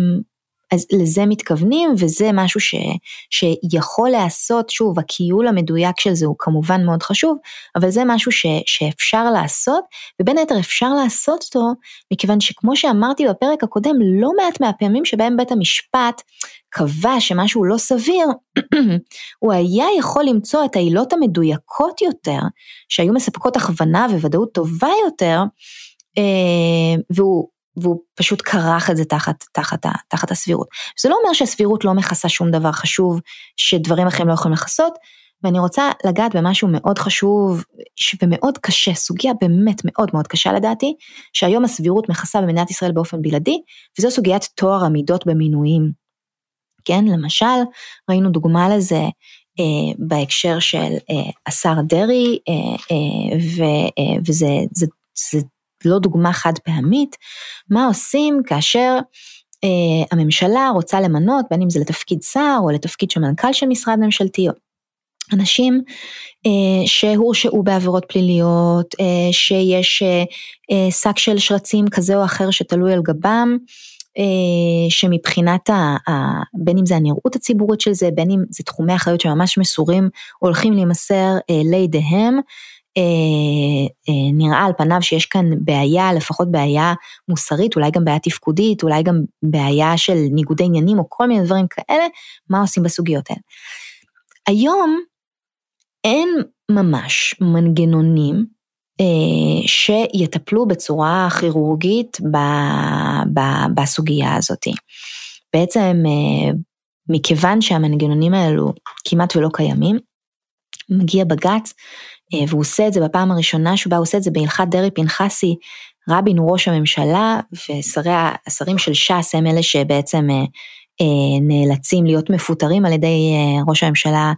אז לזה מתכוונים וזה משהו ש, שיכול להיעשות, שוב הכיול המדויק של זה הוא כמובן מאוד חשוב, אבל זה משהו ש, שאפשר לעשות ובין היתר אפשר לעשות אותו מכיוון שכמו שאמרתי בפרק הקודם, לא מעט מהפעמים שבהם בית המשפט קבע שמשהו לא סביר, הוא היה יכול למצוא את העילות המדויקות יותר, שהיו מספקות הכוונה וודאות טובה יותר, אה, והוא והוא פשוט כרך את זה תחת, תחת, תחת הסבירות. זה לא אומר שהסבירות לא מכסה שום דבר חשוב, שדברים אחרים לא יכולים לכסות, ואני רוצה לגעת במשהו מאוד חשוב ומאוד קשה, סוגיה באמת מאוד מאוד קשה לדעתי, שהיום הסבירות מכסה במדינת ישראל באופן בלעדי, וזו סוגיית טוהר המידות במינויים. כן, למשל, ראינו דוגמה לזה אה, בהקשר של אה, השר דרעי, אה, אה, אה, וזה זה, זה לא דוגמה חד פעמית, מה עושים כאשר אה, הממשלה רוצה למנות, בין אם זה לתפקיד שר או לתפקיד של מנכ"ל של משרד ממשלתי, אנשים אה, שהורשעו בעבירות פליליות, אה, שיש אה, אה, שק של שרצים כזה או אחר שתלוי על גבם, אה, שמבחינת, ה, ה, בין אם זה הנראות הציבורית של זה, בין אם זה תחומי אחריות שממש מסורים, הולכים להימסר אה, לידיהם, אה, נראה על פניו שיש כאן בעיה, לפחות בעיה מוסרית, אולי גם בעיה תפקודית, אולי גם בעיה של ניגודי עניינים או כל מיני דברים כאלה, מה עושים בסוגיות האלה. היום אין ממש מנגנונים אה, שיטפלו בצורה כירורגית בסוגיה הזאת. בעצם אה, מכיוון שהמנגנונים האלו כמעט ולא קיימים, מגיע בג"ץ, והוא עושה את זה בפעם הראשונה שבה הוא עושה את זה בהלכת דרעי פנחסי, רבין הוא ראש הממשלה והשרים של ש"ס הם אלה שבעצם נאלצים להיות מפוטרים על ידי ראש הממשלה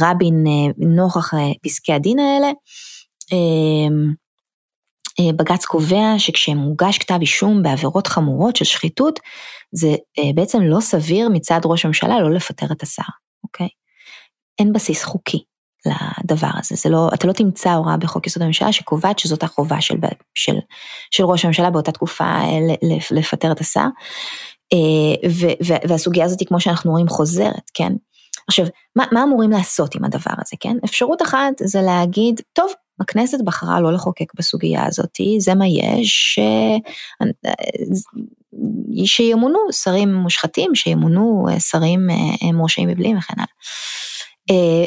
רבין נוכח פסקי הדין האלה. בג"ץ קובע שכשמוגש כתב אישום בעבירות חמורות של שחיתות, זה בעצם לא סביר מצד ראש הממשלה לא לפטר את השר, אוקיי? אין בסיס חוקי לדבר הזה, זה לא, אתה לא תמצא הוראה בחוק יסוד הממשלה שקובעת שזאת החובה של, של, של ראש הממשלה באותה תקופה לפטר את השר. והסוגיה הזאת, כמו שאנחנו רואים, חוזרת, כן? עכשיו, מה, מה אמורים לעשות עם הדבר הזה, כן? אפשרות אחת זה להגיד, טוב, הכנסת בחרה לא לחוקק בסוגיה הזאת, זה מה יש, שימונו שרים מושחתים, שימונו שרים מורשעים מבלים וכן הלאה.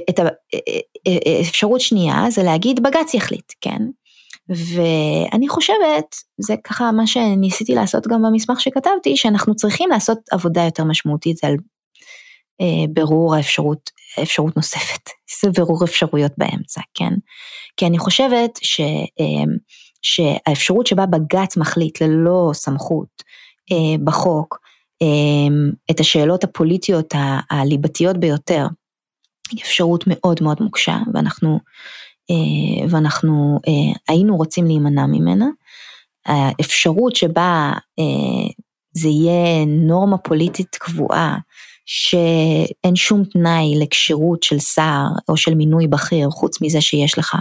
את האפשרות שנייה זה להגיד בג"ץ יחליט, כן? ואני חושבת, זה ככה מה שניסיתי לעשות גם במסמך שכתבתי, שאנחנו צריכים לעשות עבודה יותר משמעותית על אה, ברור האפשרות, אפשרות נוספת, זה ברור אפשרויות באמצע, כן? כי אני חושבת ש, אה, שהאפשרות שבה בג"ץ מחליט ללא סמכות אה, בחוק אה, את השאלות הפוליטיות הליבתיות ביותר, אפשרות מאוד מאוד מוקשה, ואנחנו, אה, ואנחנו אה, היינו רוצים להימנע ממנה. האפשרות שבה אה, זה יהיה נורמה פוליטית קבועה, שאין שום תנאי לכשירות של שר או של מינוי בכיר, חוץ מזה שיש לך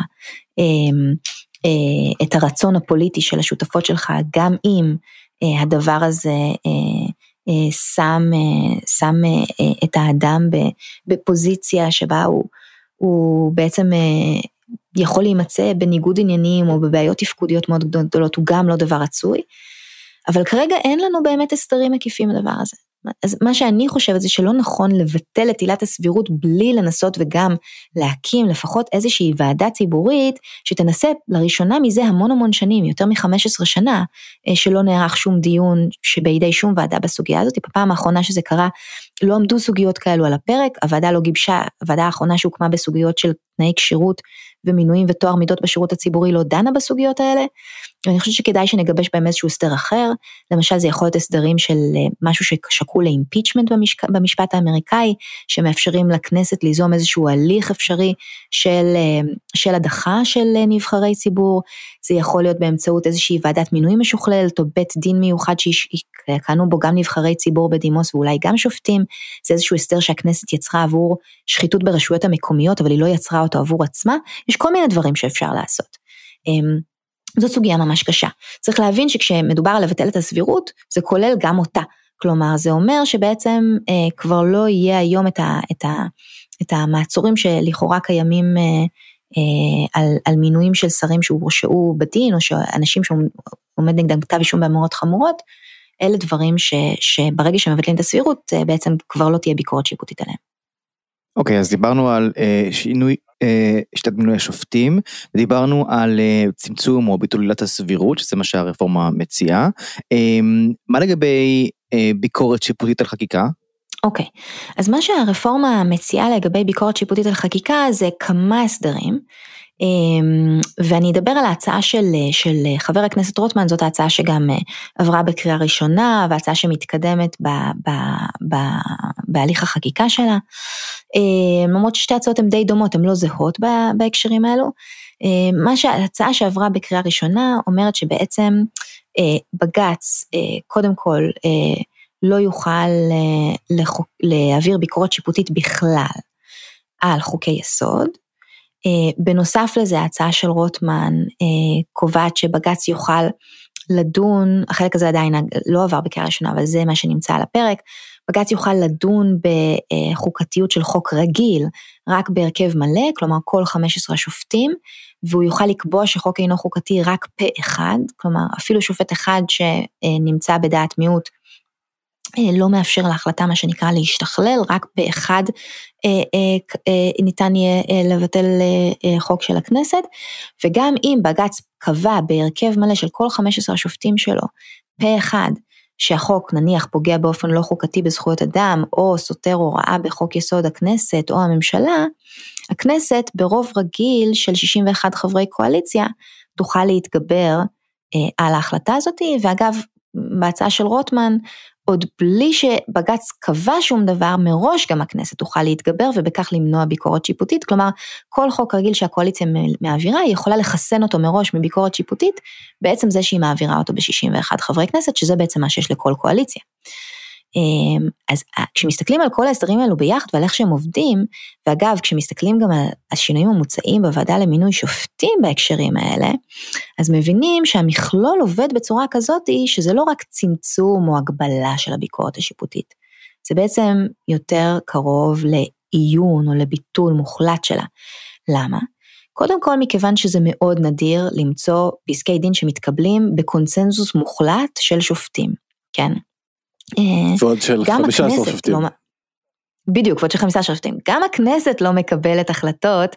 את הרצון הפוליטי של השותפות שלך, גם אם הדבר הזה שם, שם את האדם בפוזיציה שבה הוא, הוא בעצם יכול להימצא בניגוד עניינים או בבעיות תפקודיות מאוד גדולות, הוא גם לא דבר רצוי. אבל כרגע אין לנו באמת הסדרים מקיפים לדבר הזה. אז מה שאני חושבת זה שלא נכון לבטל את עילת הסבירות בלי לנסות וגם להקים לפחות איזושהי ועדה ציבורית שתנסה לראשונה מזה המון המון שנים, יותר מ-15 שנה, אה, שלא נערך שום דיון שבידי שום ועדה בסוגיה הזאת. בפעם האחרונה שזה קרה לא עמדו סוגיות כאלו על הפרק, הוועדה לא גיבשה, הוועדה האחרונה שהוקמה בסוגיות של תנאי כשירות ומינויים וטוהר מידות בשירות הציבורי לא דנה בסוגיות האלה. ואני חושבת שכדאי שנגבש בהם איזשהו הסדר אחר, למשל זה יכול להיות הסדרים של אה, משהו ששקול לאימפיצ'מנט במשק, במשפט האמריקאי, שמאפשרים לכנסת ליזום איזשהו הליך אפשרי של, אה, של הדחה של אה, נבחרי ציבור, זה יכול להיות באמצעות איזושהי ועדת מינוי משוכללת או בית דין מיוחד שיכהנו בו גם נבחרי ציבור בדימוס ואולי גם שופטים, זה איזשהו הסדר שהכנסת יצרה עבור שחיתות ברשויות המקומיות, אבל היא לא יצרה אותו עבור עצמה, יש כל מיני דברים שאפשר לעשות. אמ, זאת סוגיה ממש קשה. צריך להבין שכשמדובר על לבטל את הסבירות, זה כולל גם אותה. כלומר, זה אומר שבעצם אה, כבר לא יהיה היום את, ה, את, ה, את המעצורים שלכאורה קיימים אה, אה, על, על מינויים של שרים שהורשעו בדין, או שאנשים שעומד נגדם כתב אישום באמורות חמורות, אלה דברים ש, שברגע שמבטלים את הסבירות, אה, בעצם כבר לא תהיה ביקורת שיפוטית עליהם. אוקיי, okay, אז דיברנו על אה, שינוי אה, שיטת מינוי השופטים, דיברנו על אה, צמצום או ביטול עילת הסבירות, שזה מה שהרפורמה מציעה. אה, מה לגבי אה, ביקורת שיפוטית על חקיקה? אוקיי, okay. אז מה שהרפורמה מציעה לגבי ביקורת שיפוטית על חקיקה זה כמה הסדרים. אמ, ואני אדבר על ההצעה של, של חבר הכנסת רוטמן, זאת ההצעה שגם אה, עברה בקריאה ראשונה, והצעה שמתקדמת ב, ב, ב, בהליך החקיקה שלה. אמ, למרות ששתי הצעות הן די דומות, הן לא זהות בהקשרים האלו. אמ, מה שההצעה שעברה בקריאה ראשונה אומרת שבעצם אה, בג"ץ, אה, קודם כל, לא יוכל להעביר ביקורת שיפוטית בכלל על חוקי יסוד, בנוסף לזה ההצעה של רוטמן אה, קובעת שבג"ץ יוכל לדון, החלק הזה עדיין לא עבר בקריאה ראשונה, אבל זה מה שנמצא על הפרק, בג"ץ יוכל לדון בחוקתיות של חוק רגיל רק בהרכב מלא, כלומר כל 15 השופטים, והוא יוכל לקבוע שחוק אינו חוקתי רק פה אחד, כלומר אפילו שופט אחד שנמצא בדעת מיעוט אה, לא מאפשר להחלטה מה שנקרא להשתכלל, רק פה אחד אה, אה, ניתן יהיה לבטל חוק של הכנסת, וגם אם בג"ץ קבע בהרכב מלא של כל 15 השופטים שלו, פה אחד, שהחוק נניח פוגע באופן לא חוקתי בזכויות אדם, או סותר הוראה בחוק יסוד הכנסת או הממשלה, הכנסת ברוב רגיל של 61 חברי קואליציה תוכל להתגבר אה, על ההחלטה הזאת, ואגב, בהצעה של רוטמן, עוד בלי שבג"ץ קבע שום דבר, מראש גם הכנסת תוכל להתגבר ובכך למנוע ביקורת שיפוטית, כלומר כל חוק רגיל שהקואליציה מעבירה, היא יכולה לחסן אותו מראש מביקורת שיפוטית, בעצם זה שהיא מעבירה אותו ב-61 חברי כנסת, שזה בעצם מה שיש לכל קואליציה. אמ, אז אה, כשמסתכלים על כל ההסדרים האלו ביחד ועל איך שהם עובדים, ואגב, כשמסתכלים גם על השינויים המוצעים בוועדה למינוי שופטים בהקשרים האלה, אז מבינים שהמכלול עובד בצורה כזאת שזה לא רק צמצום או הגבלה של הביקורת השיפוטית, זה בעצם יותר קרוב לעיון או לביטול מוחלט שלה. למה? קודם כל מכיוון שזה מאוד נדיר למצוא פסקי דין שמתקבלים בקונצנזוס מוחלט של שופטים, כן? אה, ועוד של 15 שופטים. לא, בדיוק, ועוד של 15 שופטים. גם הכנסת לא מקבלת החלטות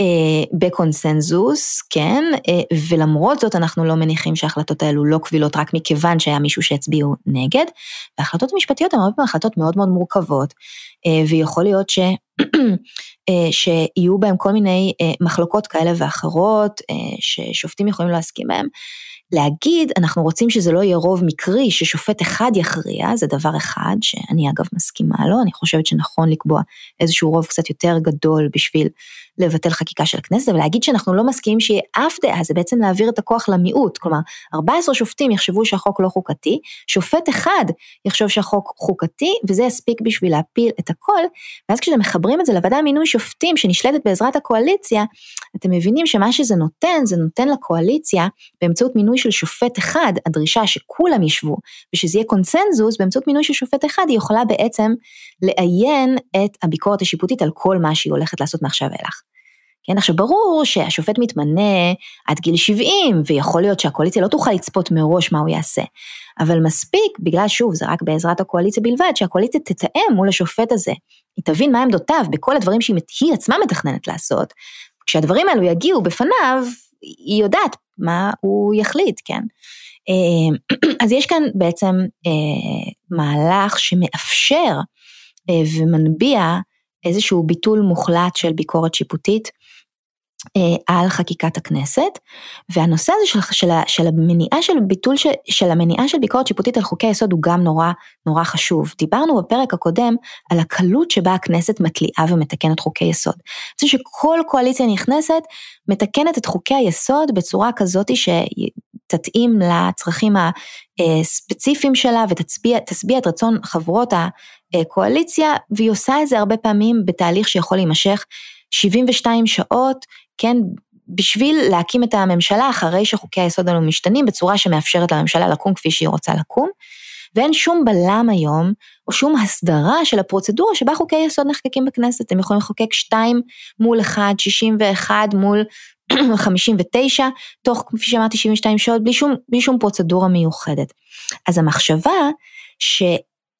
אה, בקונסנזוס, כן, אה, ולמרות זאת אנחנו לא מניחים שההחלטות האלו לא קבילות רק מכיוון שהיה מישהו שהצביעו נגד, וההחלטות המשפטיות הן הרבה פעמים החלטות מאוד מאוד מורכבות, אה, ויכול להיות ש... אה, שיהיו בהם כל מיני אה, מחלוקות כאלה ואחרות, אה, ששופטים יכולים להסכים בהם. להגיד, אנחנו רוצים שזה לא יהיה רוב מקרי, ששופט אחד יכריע, זה דבר אחד, שאני אגב מסכימה לו, אני חושבת שנכון לקבוע איזשהו רוב קצת יותר גדול בשביל לבטל חקיקה של הכנסת, ולהגיד שאנחנו לא מסכימים שיהיה אף דעה, זה בעצם להעביר את הכוח למיעוט, כלומר, 14 שופטים יחשבו שהחוק לא חוקתי, שופט אחד יחשוב שהחוק חוקתי, וזה יספיק בשביל להפיל את הכל, ואז כשאתם מחברים את זה לוועדה למינוי שופטים שנשלטת בעזרת הקואליציה, אתם מבינים שמה שזה נותן, זה נותן לקואליציה, באמצעות מינוי של שופט אחד, הדרישה שכולם ישבו, ושזה יהיה קונצנזוס, באמצעות מינוי של שופט אחד, היא יכולה בעצם לעיין את הביקורת השיפוטית על כל מה שהיא הולכת לעשות מעכשיו ואילך. כן, עכשיו ברור שהשופט מתמנה עד גיל 70, ויכול להיות שהקואליציה לא תוכל לצפות מראש מה הוא יעשה. אבל מספיק, בגלל שוב, זה רק בעזרת הקואליציה בלבד, שהקואליציה תתאם מול השופט הזה. היא תבין מה עמדותיו בכל הדברים שהיא עצמה מתכננת לעשות. כשהדברים האלו יגיעו בפניו, היא יודעת מה הוא יחליט, כן? אה, אז יש כאן בעצם אה, מהלך שמאפשר אה, ומנביע איזשהו ביטול מוחלט של ביקורת שיפוטית על חקיקת הכנסת, והנושא הזה של, של, של המניעה של ביטול של, של המניעה של ביקורת שיפוטית על חוקי יסוד הוא גם נורא נורא חשוב. דיברנו בפרק הקודם על הקלות שבה הכנסת מתליעה ומתקנת חוקי יסוד. זה שכל קואליציה נכנסת מתקנת את חוקי היסוד בצורה כזאת שתתאים לצרכים הספציפיים שלה ותשביע את רצון חברות הקואליציה, והיא עושה את זה הרבה פעמים בתהליך שיכול להימשך 72 שעות, כן, בשביל להקים את הממשלה אחרי שחוקי היסוד האלו משתנים בצורה שמאפשרת לממשלה לקום כפי שהיא רוצה לקום. ואין שום בלם היום, או שום הסדרה של הפרוצדורה שבה חוקי יסוד נחקקים בכנסת. הם יכולים לחוקק 2 מול 1, 61 מול 59, תוך, כפי שאמרתי, 72 שעות, בלי שום, בלי שום פרוצדורה מיוחדת. אז המחשבה ש...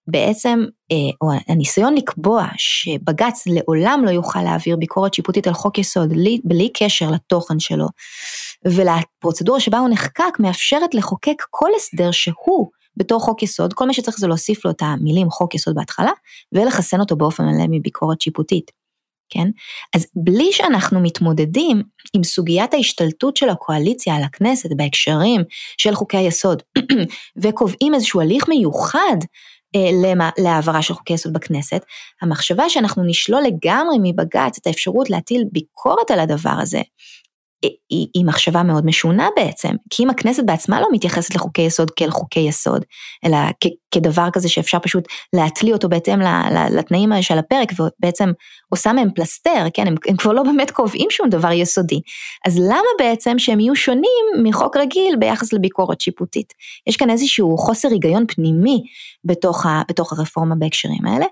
בעצם, אה, או הניסיון לקבוע שבג"ץ לעולם לא יוכל להעביר ביקורת שיפוטית על חוק יסוד בלי קשר לתוכן שלו ולפרוצדורה שבה הוא נחקק, מאפשרת לחוקק כל הסדר שהוא בתור חוק יסוד, כל מה שצריך זה להוסיף לו את המילים חוק יסוד בהתחלה ולחסן אותו באופן מלא מביקורת שיפוטית. כן? אז בלי שאנחנו מתמודדים עם סוגיית ההשתלטות של הקואליציה על הכנסת בהקשרים של חוקי היסוד וקובעים איזשהו הליך מיוחד להעברה של חוקי יסוד בכנסת, המחשבה שאנחנו נשלול לגמרי מבג"ץ את האפשרות להטיל ביקורת על הדבר הזה, היא, היא מחשבה מאוד משונה בעצם, כי אם הכנסת בעצמה לא מתייחסת לחוקי יסוד כאל חוקי יסוד, אלא כ, כדבר כזה שאפשר פשוט להתלי אותו בהתאם לתנאים של הפרק, ובעצם עושה מהם פלסתר, כן, הם, הם כבר לא באמת קובעים שום דבר יסודי. אז למה בעצם שהם יהיו שונים מחוק רגיל ביחס לביקורת שיפוטית? יש כאן איזשהו חוסר היגיון פנימי בתוך, ה, בתוך הרפורמה בהקשרים האלה,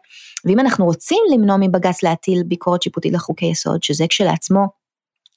ואם אנחנו רוצים למנוע מבג"ץ להטיל ביקורת שיפוטית לחוקי יסוד, שזה כשלעצמו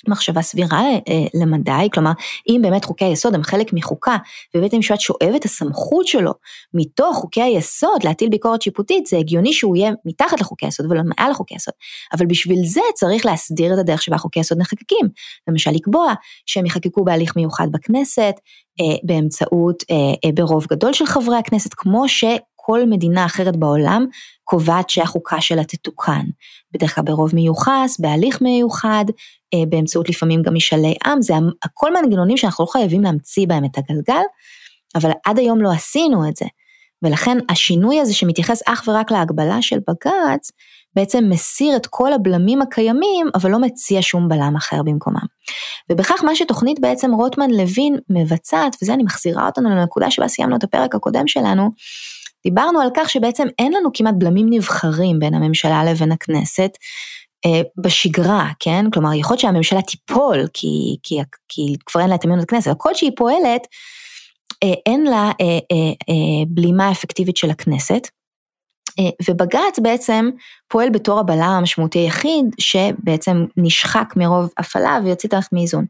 מחשבה סבירה אה, למדי, כלומר אם באמת חוקי היסוד הם חלק מחוקה ובית המשפט שואב את הסמכות שלו מתוך חוקי היסוד להטיל ביקורת שיפוטית, זה הגיוני שהוא יהיה מתחת לחוקי היסוד ולא מעל לחוקי היסוד, אבל בשביל זה צריך להסדיר את הדרך שבה חוקי היסוד נחקקים, למשל לקבוע שהם יחקקו בהליך מיוחד בכנסת, אה, באמצעות, אה, ברוב גדול של חברי הכנסת, כמו ש... כל מדינה אחרת בעולם קובעת שהחוקה שלה תתוקן, בדרך כלל ברוב מיוחס, בהליך מיוחד, באמצעות לפעמים גם משאלי עם, זה הכל מנגנונים שאנחנו לא חייבים להמציא בהם את הגלגל, אבל עד היום לא עשינו את זה. ולכן השינוי הזה שמתייחס אך ורק להגבלה של בג"ץ, בעצם מסיר את כל הבלמים הקיימים, אבל לא מציע שום בלם אחר במקומם. ובכך מה שתוכנית בעצם רוטמן לוין מבצעת, וזה אני מחזירה אותנו לנקודה שבה סיימנו את הפרק הקודם שלנו, דיברנו על כך שבעצם אין לנו כמעט בלמים נבחרים בין הממשלה לבין הכנסת, אה, בשגרה, כן? כלומר, יכול להיות שהממשלה תיפול, כי, כי, כי כבר אין לה את אמון הכנסת, אבל כל שהיא פועלת, אה, אין לה אה, אה, אה, בלימה אפקטיבית של הכנסת. אה, ובג"ץ בעצם פועל בתור הבלם המשמעותי היחיד שבעצם נשחק מרוב הפעלה ויוצא את מאיזון.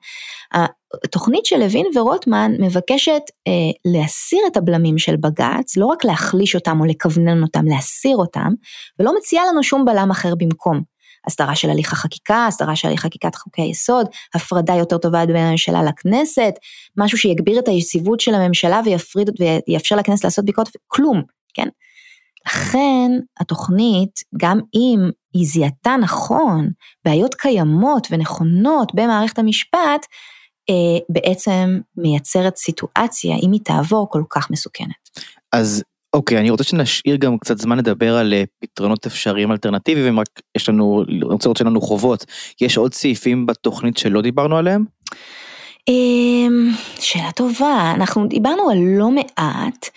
התוכנית של לוין ורוטמן מבקשת אה, להסיר את הבלמים של בג"ץ, לא רק להחליש אותם או לכוונן אותם, להסיר אותם, ולא מציעה לנו שום בלם אחר במקום. הסדרה של הליך החקיקה, הסדרה של הליך חקיקת חוקי היסוד, הפרדה יותר טובה בין הממשלה לכנסת, משהו שיגביר את היציבות של הממשלה ויפריד ויאפשר לכנסת לעשות ביקורת, כלום, כן? לכן התוכנית, גם אם היא זיהתה נכון בעיות קיימות ונכונות במערכת המשפט, אה, בעצם מייצרת סיטואציה, אם היא תעבור, כל כך מסוכנת. אז אוקיי, אני רוצה שנשאיר גם קצת זמן לדבר על אה, פתרונות אפשריים אלטרנטיביים, רק יש לנו, אני רוצה לראות שלנו חובות. יש עוד סעיפים בתוכנית שלא דיברנו עליהם? אמ, שאלה טובה, אנחנו דיברנו על לא מעט,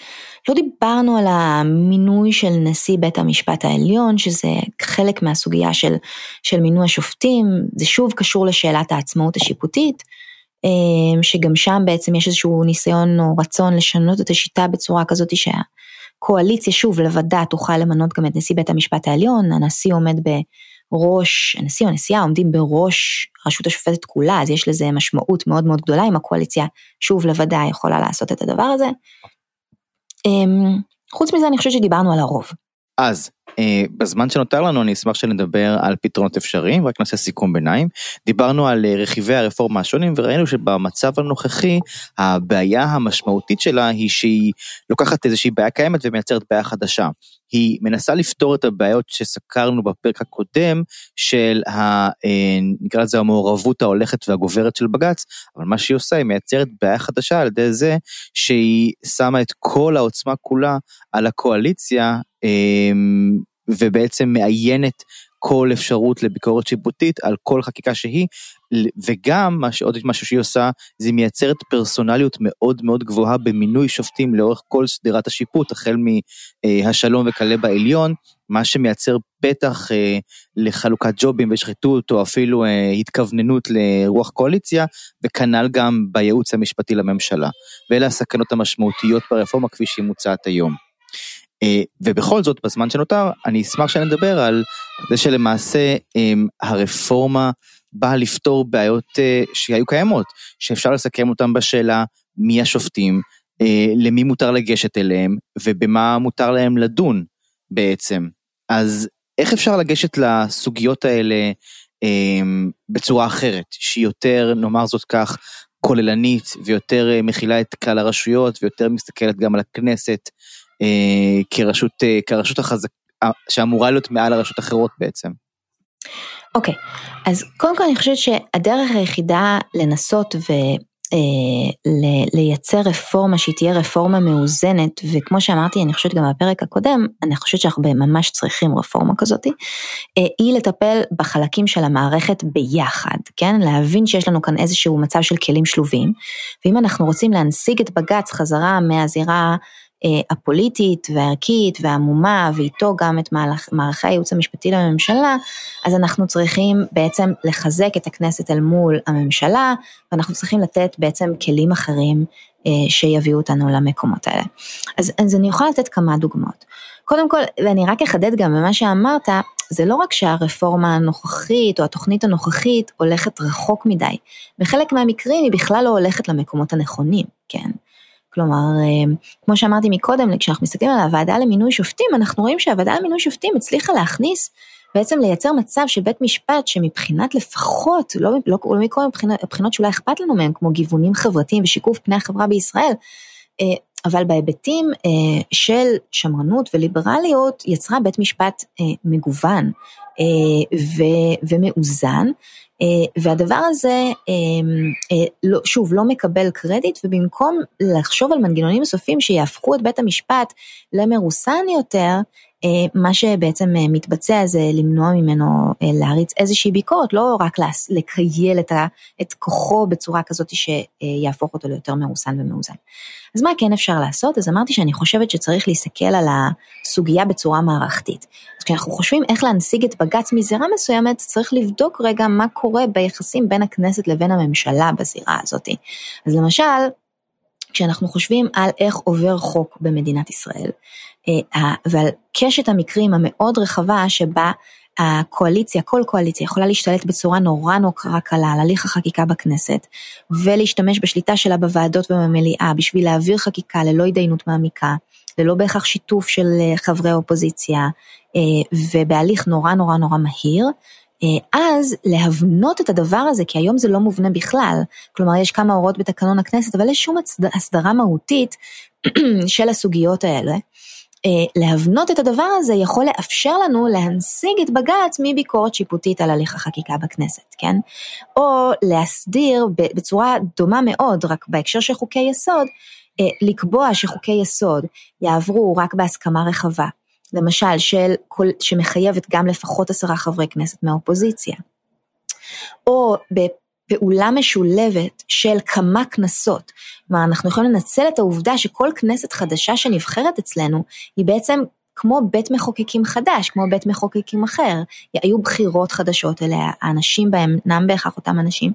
לא דיברנו על המינוי של נשיא בית המשפט העליון, שזה חלק מהסוגיה של, של מינוי השופטים, זה שוב קשור לשאלת העצמאות השיפוטית, אמ, שגם שם בעצם יש איזשהו ניסיון או רצון לשנות את השיטה בצורה כזאת שהקואליציה שוב לבדה תוכל למנות גם את נשיא בית המשפט העליון, הנשיא עומד בראש, הנשיא או הנשיאה עומדים בראש רשות השופטת כולה, אז יש לזה משמעות מאוד מאוד גדולה אם הקואליציה שוב לבדה יכולה לעשות את הדבר הזה. אמ, חוץ מזה אני חושבת שדיברנו על הרוב. אז אה, בזמן שנותר לנו אני אשמח שנדבר על פתרונות אפשריים, רק נעשה סיכום ביניים. דיברנו על אה, רכיבי הרפורמה השונים וראינו שבמצב הנוכחי הבעיה המשמעותית שלה היא שהיא לוקחת איזושהי בעיה קיימת ומייצרת בעיה חדשה. היא מנסה לפתור את הבעיות שסקרנו בפרק הקודם של ה... אה, נקרא לזה המעורבות ההולכת והגוברת של בג"ץ, אבל מה שהיא עושה היא מייצרת בעיה חדשה על ידי זה שהיא שמה את כל העוצמה כולה על הקואליציה ובעצם מאיינת כל אפשרות לביקורת שיפוטית על כל חקיקה שהיא, וגם מה שעוד משהו שהיא עושה, זה מייצרת פרסונליות מאוד מאוד גבוהה במינוי שופטים לאורך כל שדרת השיפוט, החל מהשלום וכלה בעליון, מה שמייצר פתח אה, לחלוקת ג'ובים ושחיתות, או אפילו אה, התכווננות לרוח קואליציה, וכנ"ל גם בייעוץ המשפטי לממשלה. ואלה הסכנות המשמעותיות ברפורמה כפי שהיא מוצעת היום. אה, ובכל זאת בזמן שנותר אני אשמח שנדבר על זה שלמעשה אמ, הרפורמה באה לפתור בעיות אה, שהיו קיימות, שאפשר לסכם אותן בשאלה מי השופטים, אה, למי מותר לגשת אליהם ובמה מותר להם לדון בעצם. אז איך אפשר לגשת לסוגיות האלה בצורה אחרת, שהיא יותר, נאמר זאת כך, כוללנית ויותר מכילה את כלל הרשויות ויותר מסתכלת גם על הכנסת אה, כרשות, אה, כרשות החזקה, שאמורה להיות מעל הרשות אחרות בעצם. אוקיי, okay. אז קודם כל אני חושבת שהדרך היחידה לנסות ו... אה, לייצר רפורמה שהיא תהיה רפורמה מאוזנת, וכמו שאמרתי, אני חושבת גם בפרק הקודם, אני חושבת שאנחנו ממש צריכים רפורמה כזאת, אה, היא לטפל בחלקים של המערכת ביחד, כן? להבין שיש לנו כאן איזשהו מצב של כלים שלובים, ואם אנחנו רוצים להנסיג את בג"ץ חזרה מהזירה אה, הפוליטית והערכית והעמומה ואיתו גם את מערכי הייעוץ המשפטי לממשלה, אז אנחנו צריכים בעצם לחזק את הכנסת אל מול הממשלה ואנחנו צריכים לתת בעצם כלים אחרים אה, שיביאו אותנו למקומות האלה. אז, אז אני יכולה לתת כמה דוגמאות. קודם כל, ואני רק אחדד גם במה שאמרת, זה לא רק שהרפורמה הנוכחית או התוכנית הנוכחית הולכת רחוק מדי, בחלק מהמקרים היא בכלל לא הולכת למקומות הנכונים, כן? כלומר, אה, כמו שאמרתי מקודם, כשאנחנו מסתכלים על הוועדה למינוי שופטים, אנחנו רואים שהוועדה למינוי שופטים הצליחה להכניס, בעצם לייצר מצב של בית משפט שמבחינת לפחות, לא, לא, לא מכל הבחינות שאולי אכפת לנו מהם, כמו גיוונים חברתיים ושיקוף פני החברה בישראל, אה, אבל בהיבטים של שמרנות וליברליות יצרה בית משפט מגוון ומאוזן. והדבר הזה, לא, שוב, לא מקבל קרדיט, ובמקום לחשוב על מנגנונים נוספים שיהפכו את בית המשפט למרוסן יותר, אה, מה שבעצם אה, מתבצע זה למנוע ממנו אה, להריץ איזושהי ביקורת, לא רק לקייל את, כוחו בצורה כזאת שיהפוך אותו ליותר מרוסן ומאוזן. אז מה כן אפשר לעשות? אז אמרתי שאני חושבת שצריך להסתכל על הסוגיה בצורה מערכתית. אז כשאנחנו חושבים איך להנשיג את בג"ץ מזירה מסוימת, צריך לבדוק רגע מה קורה ביחסים בין הכנסת לבין הממשלה בזירה הזאת. אז למשל, כשאנחנו חושבים על איך עובר חוק במדינת ישראל, אה, ועל קשת המקרים המאוד רחבה שבה הקואליציה, כל קואליציה יכולה להשתלט בצורה נורא נורא קלה על הליך החקיקה בכנסת, ולהשתמש בשליטה שלה בוועדות ובמליאה בשביל להעביר חקיקה ללא התדיינות מעמיקה, ללא בהכרח שיתוף של אה, חברי אופוזיציה, אה, ובהליך נורא נורא נורא מהיר, אז להבנות את הדבר הזה, כי היום זה לא מובנה בכלל, כלומר יש כמה הוראות בתקנון הכנסת, אבל יש שום הסדרה מהותית של הסוגיות האלה. אה, להבנות את הדבר הזה יכול לאפשר לנו להנשיג את בג"ץ מביקורת שיפוטית על הליך החקיקה בכנסת, כן? או להסדיר בצורה דומה מאוד, רק בהקשר של חוקי יסוד, אה, לקבוע שחוקי יסוד יעברו רק בהסכמה רחבה, למשל של, שמחייבת גם לפחות עשרה חברי כנסת מהאופוזיציה. או פעולה משולבת של כמה כנסות. כלומר, אנחנו יכולים לנצל את העובדה שכל כנסת חדשה שנבחרת אצלנו, היא בעצם כמו בית מחוקקים חדש, כמו בית מחוקקים אחר. היו בחירות חדשות אליה, האנשים בהם אינם בהכרח אותם אנשים.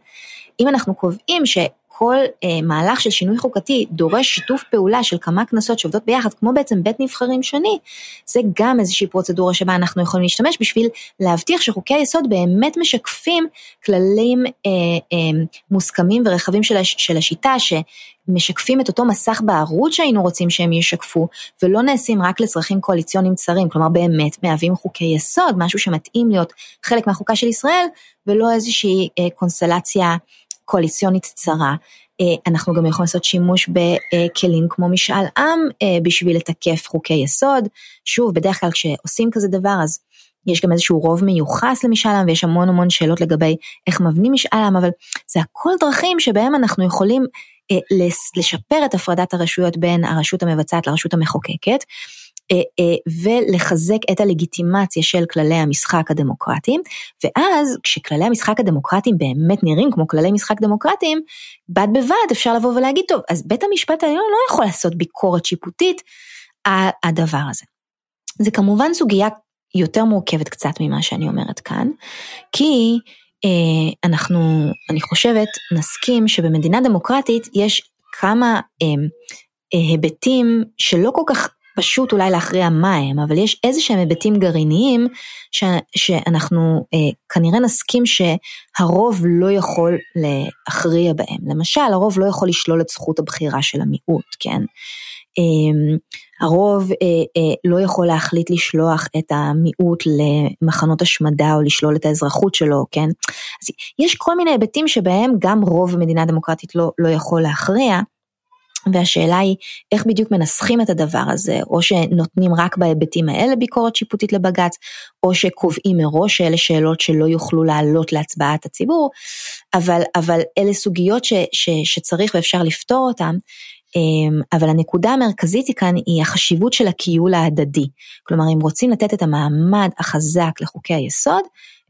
אם אנחנו קובעים ש... כל אה, מהלך של שינוי חוקתי דורש שיתוף פעולה של כמה כנסות שעובדות ביחד, כמו בעצם בית נבחרים שני, זה גם איזושהי פרוצדורה שבה אנחנו יכולים להשתמש בשביל להבטיח שחוקי היסוד באמת משקפים כללים אה, אה, מוסכמים ורחבים של, הש, של השיטה, שמשקפים את אותו מסך בערוץ שהיינו רוצים שהם ישקפו, ולא נעשים רק לצרכים קואליציוניים צרים, כלומר באמת מהווים חוקי יסוד, משהו שמתאים להיות חלק מהחוקה של ישראל, ולא איזושהי אה, קונסטלציה קואליציונית צרה. אה, אנחנו גם יכולים לעשות שימוש בכלים כמו משאל עם אה, בשביל לתקף חוקי יסוד. שוב, בדרך כלל כשעושים כזה דבר אז יש גם איזשהו רוב מיוחס למשאל עם ויש המון המון שאלות לגבי איך מבנים משאל עם, אבל זה הכל דרכים שבהם אנחנו יכולים אה, לשפר את הפרדת הרשויות בין הרשות המבצעת לרשות המחוקקת. אה, אה, ולחזק את הלגיטימציה של כללי המשחק הדמוקרטיים, ואז כשכללי המשחק הדמוקרטיים באמת נראים כמו כללי משחק דמוקרטיים, בד בבד אפשר לבוא ולהגיד, טוב, אז בית המשפט העליון לא יכול לעשות ביקורת שיפוטית על הדבר הזה. זה כמובן סוגיה יותר מורכבת קצת ממה שאני אומרת כאן, כי אה, אנחנו, אני חושבת, נסכים שבמדינה דמוקרטית יש כמה היבטים שלא כל כך פשוט אולי להכריע מה הם, אבל יש איזה שהם היבטים גרעיניים ש, שאנחנו אה, כנראה נסכים שהרוב לא יכול להכריע בהם. למשל, הרוב לא יכול לשלול את זכות הבחירה של המיעוט, כן? אה, הרוב אה, אה, לא יכול להחליט לשלוח את המיעוט למחנות השמדה או לשלול את האזרחות שלו, כן? אז יש כל מיני היבטים שבהם גם רוב במדינה דמוקרטית לא, לא יכול להכריע. והשאלה היא איך בדיוק מנסחים את הדבר הזה, או שנותנים רק בהיבטים האלה ביקורת שיפוטית לבג"ץ, או שקובעים מראש שאלה שאלות שלא יוכלו לעלות להצבעת הציבור, אבל, אבל אלה סוגיות ש, ש, שצריך ואפשר לפתור אותן. אמ, אבל הנקודה המרכזית כאן היא החשיבות של הכיול ההדדי. כלומר, אם רוצים לתת את המעמד החזק לחוקי היסוד,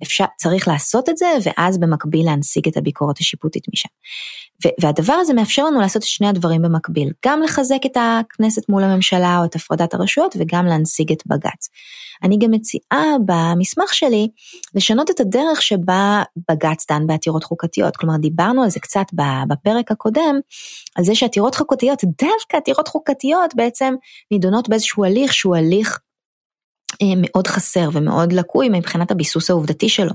אפשר, צריך לעשות את זה, ואז במקביל להנשיג את הביקורת השיפוטית משם. והדבר הזה מאפשר לנו לעשות את שני הדברים במקביל, גם לחזק את הכנסת מול הממשלה או את הפרדת הרשויות, וגם להנשיג את בג"ץ. אני גם מציעה במסמך שלי לשנות את הדרך שבה בג"ץ דן בעתירות חוקתיות. כלומר, דיברנו על זה קצת בפרק הקודם, על זה שעתירות חוקתיות, דווקא עתירות חוקתיות בעצם נידונות באיזשהו הליך שהוא הליך מאוד חסר ומאוד לקוי מבחינת הביסוס העובדתי שלו.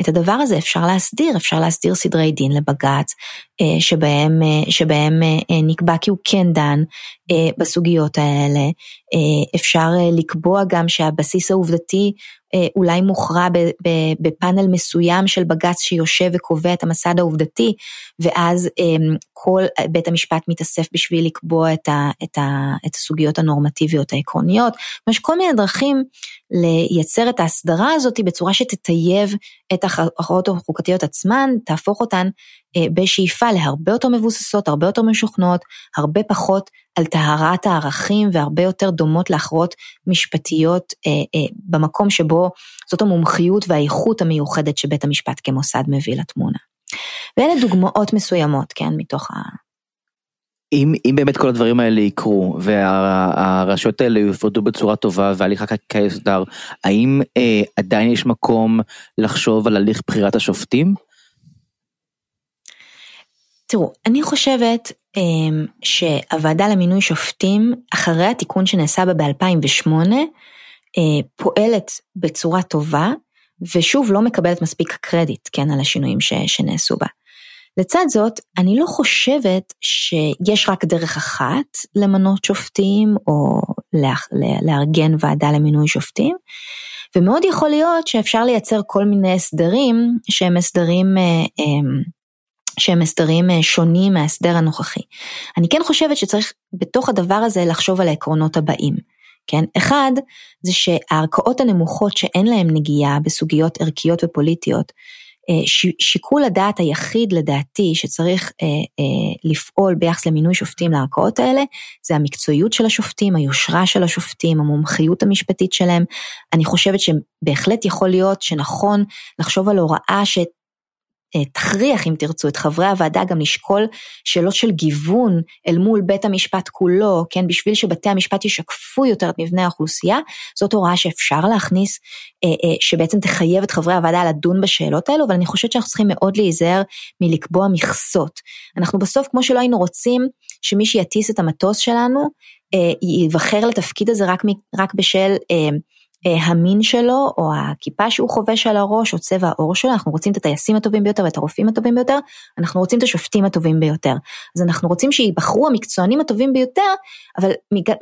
את הדבר הזה אפשר להסדיר, אפשר להסדיר סדרי דין לבג"ץ, אה, שבהם, אה, שבהם נקבע כי הוא כן דן בסוגיות האלה. אפשר לקבוע גם שהבסיס העובדתי אולי מוכרע בפאנל מסוים של בג"ץ שיושב וקובע את המסד העובדתי, ואז כל בית המשפט מתאסף בשביל לקבוע את, ה, את, ה, את הסוגיות הנורמטיביות העקרוניות. יש כל מיני דרכים לייצר את ההסדרה הזאת בצורה שתטייב את ההכרעות החוקתיות עצמן, תהפוך אותן בשאיפה להרבה יותר מבוססות, הרבה יותר משוכנעות, הרבה פחות על טהרת הערכים והרבה יותר דומות להכרעות משפטיות אה, אה, במקום שבו זאת המומחיות והאיכות המיוחדת שבית המשפט כמוסד מביא לתמונה. ואלה דוגמאות מסוימות, כן, מתוך ה... אם, אם באמת כל הדברים האלה יקרו והרשויות האלה יופרדו בצורה טובה והליך החקיקה יוסדר, האם אה, עדיין יש מקום לחשוב על הליך בחירת השופטים? תראו, אני חושבת אמ, שהוועדה למינוי שופטים, אחרי התיקון שנעשה בה ב-2008, אה, פועלת בצורה טובה, ושוב לא מקבלת מספיק קרדיט, כן, על השינויים ש, שנעשו בה. לצד זאת, אני לא חושבת שיש רק דרך אחת למנות שופטים, או לארגן ועדה למינוי שופטים, ומאוד יכול להיות שאפשר לייצר כל מיני הסדרים שהם הסדרים אה, אמ, שהם הסדרים אה, שונים מההסדר הנוכחי. אני כן חושבת שצריך בתוך הדבר הזה לחשוב על העקרונות הבאים. כן, אחד זה שהערכאות הנמוכות שאין להן נגיעה בסוגיות ערכיות ופוליטיות, אה, שיקול הדעת היחיד לדעתי שצריך אה, לפעול ביחס למינוי שופטים לערכאות האלה, זה המקצועיות של השופטים, היושרה של השופטים, המומחיות המשפטית שלהם. אני חושבת שבהחלט יכול להיות שנכון לחשוב על הוראה ש... תכריח אם תרצו את חברי הוועדה גם לשקול שאלות של גיוון אל מול בית המשפט כולו, כן, בשביל שבתי המשפט ישקפו יותר את מבנה האוכלוסייה, זאת הוראה שאפשר להכניס, אה, אה, שבעצם תחייב את חברי הוועדה לדון בשאלות האלו, אבל אני חושבת שאנחנו צריכים מאוד להיזהר מלקבוע מכסות. אנחנו בסוף, כמו שלא היינו רוצים שמי שיטיס את המטוס שלנו, ייבחר לתפקיד הזה רק, רק בשל אה, המין שלו, או הכיפה שהוא חובש על הראש, או צבע העור שלו, אנחנו רוצים את הטייסים הטובים ביותר ואת הרופאים הטובים ביותר, אנחנו רוצים את השופטים הטובים ביותר. אז אנחנו רוצים שייבחרו המקצוענים הטובים ביותר, אבל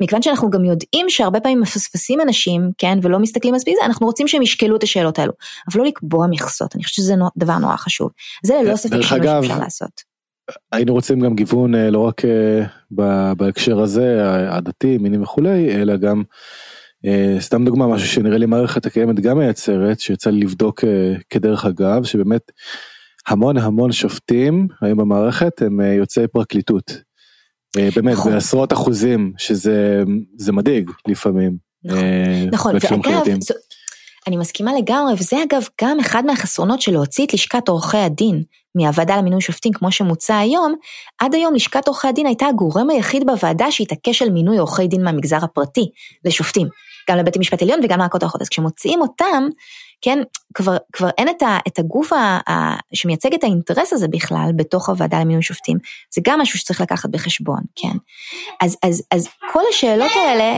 מכיוון שאנחנו גם יודעים שהרבה פעמים מפספסים אנשים, כן, ולא מסתכלים מספיק זה, אנחנו רוצים שהם ישקלו את השאלות האלו, אבל לא לקבוע מכסות, אני חושבת שזה דבר נורא חשוב. זה ללא ספק שינוי שאפשר לעשות. היינו רוצים גם גיוון אה, לא רק אה, בהקשר הזה, הדתי, מינים וכולי, אלא גם אה, סתם דוגמה משהו שנראה לי מערכת הקיימת גם מייצרת שיצא לי לבדוק אה, כדרך אגב שבאמת המון המון שופטים היום במערכת הם אה, יוצאי פרקליטות. באמת נכון. בעשרות אחוזים שזה זה מדאיג לפעמים. נכון, נכון. ואגב אני מסכימה לגמרי וזה אגב גם אחד מהחסרונות של להוציא את לשכת עורכי הדין מהוועדה למינוי שופטים כמו שמוצע היום, עד היום לשכת עורכי הדין הייתה הגורם היחיד בוועדה שהתעקש על מינוי עורכי דין מהמגזר הפרטי לשופטים. גם לבית המשפט עליון וגם לערכאות האחרות. אז כשמוציאים אותם, כן, כבר, כבר אין את, ה, את הגוף ה, ה, שמייצג את האינטרס הזה בכלל בתוך הוועדה למינוי שופטים. זה גם משהו שצריך לקחת בחשבון, כן. אז, אז, אז כל השאלות האלה,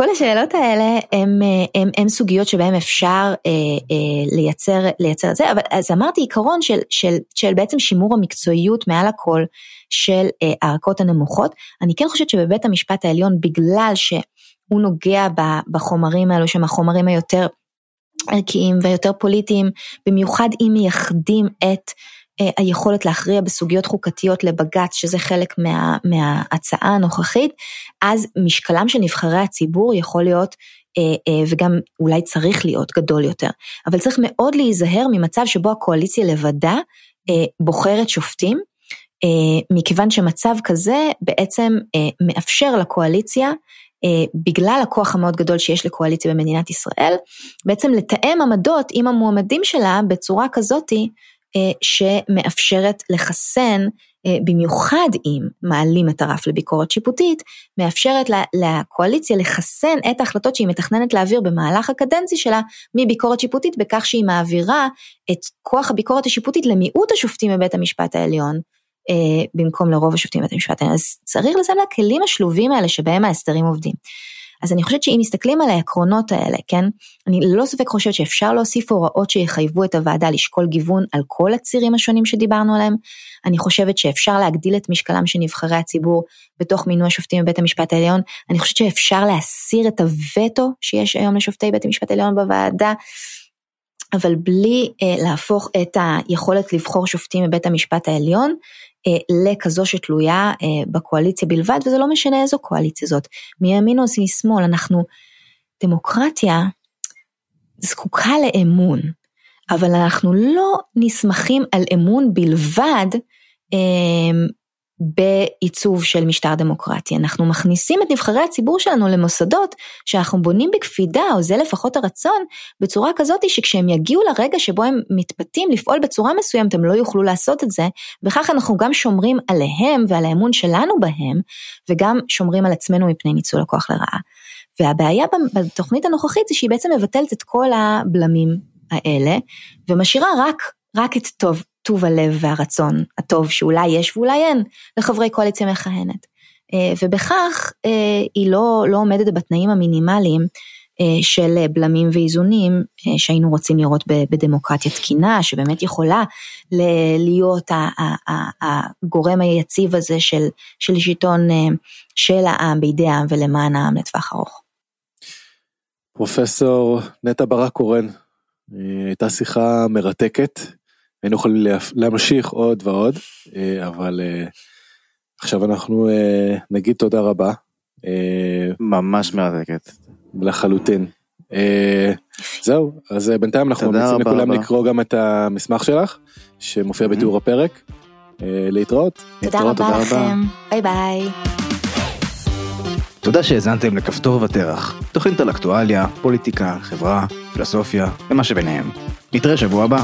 כל השאלות האלה הם, הם, הם סוגיות שבהן אפשר אה, אה, לייצר, לייצר את זה, אבל אז אמרתי עיקרון של, של, של בעצם שימור המקצועיות מעל הכל של אה, הערכות הנמוכות. אני כן חושבת שבבית המשפט העליון, בגלל ש... הוא נוגע בחומרים האלו שהם החומרים היותר ערכיים ויותר פוליטיים, במיוחד אם מייחדים את אה, היכולת להכריע בסוגיות חוקתיות לבג"ץ, שזה חלק מה, מההצעה הנוכחית, אז משקלם של נבחרי הציבור יכול להיות אה, אה, וגם אולי צריך להיות גדול יותר. אבל צריך מאוד להיזהר ממצב שבו הקואליציה לבדה בוחרת שופטים, מכיוון שמצב כזה בעצם מאפשר לקואליציה אה, בגלל הכוח המאוד גדול שיש לקואליציה במדינת ישראל, בעצם לתאם עמדות עם המועמדים שלה בצורה כזאתי אה, שמאפשרת לחסן, אה, במיוחד אם מעלים את הרף לביקורת שיפוטית, מאפשרת לקואליציה לחסן את ההחלטות שהיא מתכננת להעביר במהלך הקדנצי שלה מביקורת שיפוטית בכך שהיא מעבירה את כוח הביקורת השיפוטית למיעוט השופטים בבית המשפט העליון. אה, במקום לרוב השופטים בבית המשפט העליון. אז צריך לשים לכלים השלובים האלה שבהם ההסדרים עובדים. אז אני חושבת שאם מסתכלים על העקרונות האלה, כן, אני ללא ספק חושבת שאפשר להוסיף הוראות שיחייבו את הוועדה לשקול גיוון על כל הצירים השונים שדיברנו עליהם. אני חושבת שאפשר להגדיל את משקלם של נבחרי הציבור בתוך מינוי השופטים בבית המשפט העליון. אני חושבת שאפשר להסיר את הווטו שיש היום לשופטי בית המשפט העליון בוועדה. אבל בלי אה, להפוך את היכולת לבחור שופטים בבית המשפט העליון לכזו שתלויה אה, בקואליציה בלבד, וזה לא משנה איזו קואליציה זאת, מימין או משמאל, אנחנו, דמוקרטיה זקוקה לאמון, אבל אנחנו לא נסמכים על אמון בלבד אה, בעיצוב של משטר דמוקרטי. אנחנו מכניסים את נבחרי הציבור שלנו למוסדות שאנחנו בונים בקפידה, או זה לפחות הרצון, בצורה כזאת שכשהם יגיעו לרגע שבו הם מתפתים לפעול בצורה מסוימת, הם לא יוכלו לעשות את זה, וכך אנחנו גם שומרים עליהם ועל האמון שלנו בהם, וגם שומרים על עצמנו מפני ניצול הכוח לרעה. והבעיה בתוכנית הנוכחית זה שהיא בעצם מבטלת את כל הבלמים האלה, ומשאירה רק, רק את טוב, טוב הלב והרצון הטוב שאולי יש ואולי אין לחברי קואליציה מכהנת. אה, ובכך אה, היא לא, לא עומדת בתנאים המינימליים אה, של בלמים ואיזונים שהיינו רוצים לראות בדמוקרטיה תקינה, שבאמת יכולה להיות הגורם היציב הזה של, של שלטון של העם בידי העם ולמען העם לטווח ארוך. פרופסור נטע ברק קורן, הייתה שיחה מרתקת. היינו יכולים להמשיך עוד ועוד, אה, אבל אה, עכשיו אנחנו אה, נגיד תודה רבה. ממש מרתקת. לחלוטין. זהו, אז בינתיים אנחנו ממליצים לכולם לקרוא גם את המסמך שלך, שמופיע בתיאור הפרק. להתראות. תודה רבה לכם, ביי ביי. תודה שהאזנתם לכפתור ותרח, תוכנית על אקטואליה, פוליטיקה, חברה, פילוסופיה ומה שביניהם. נתראה שבוע הבא.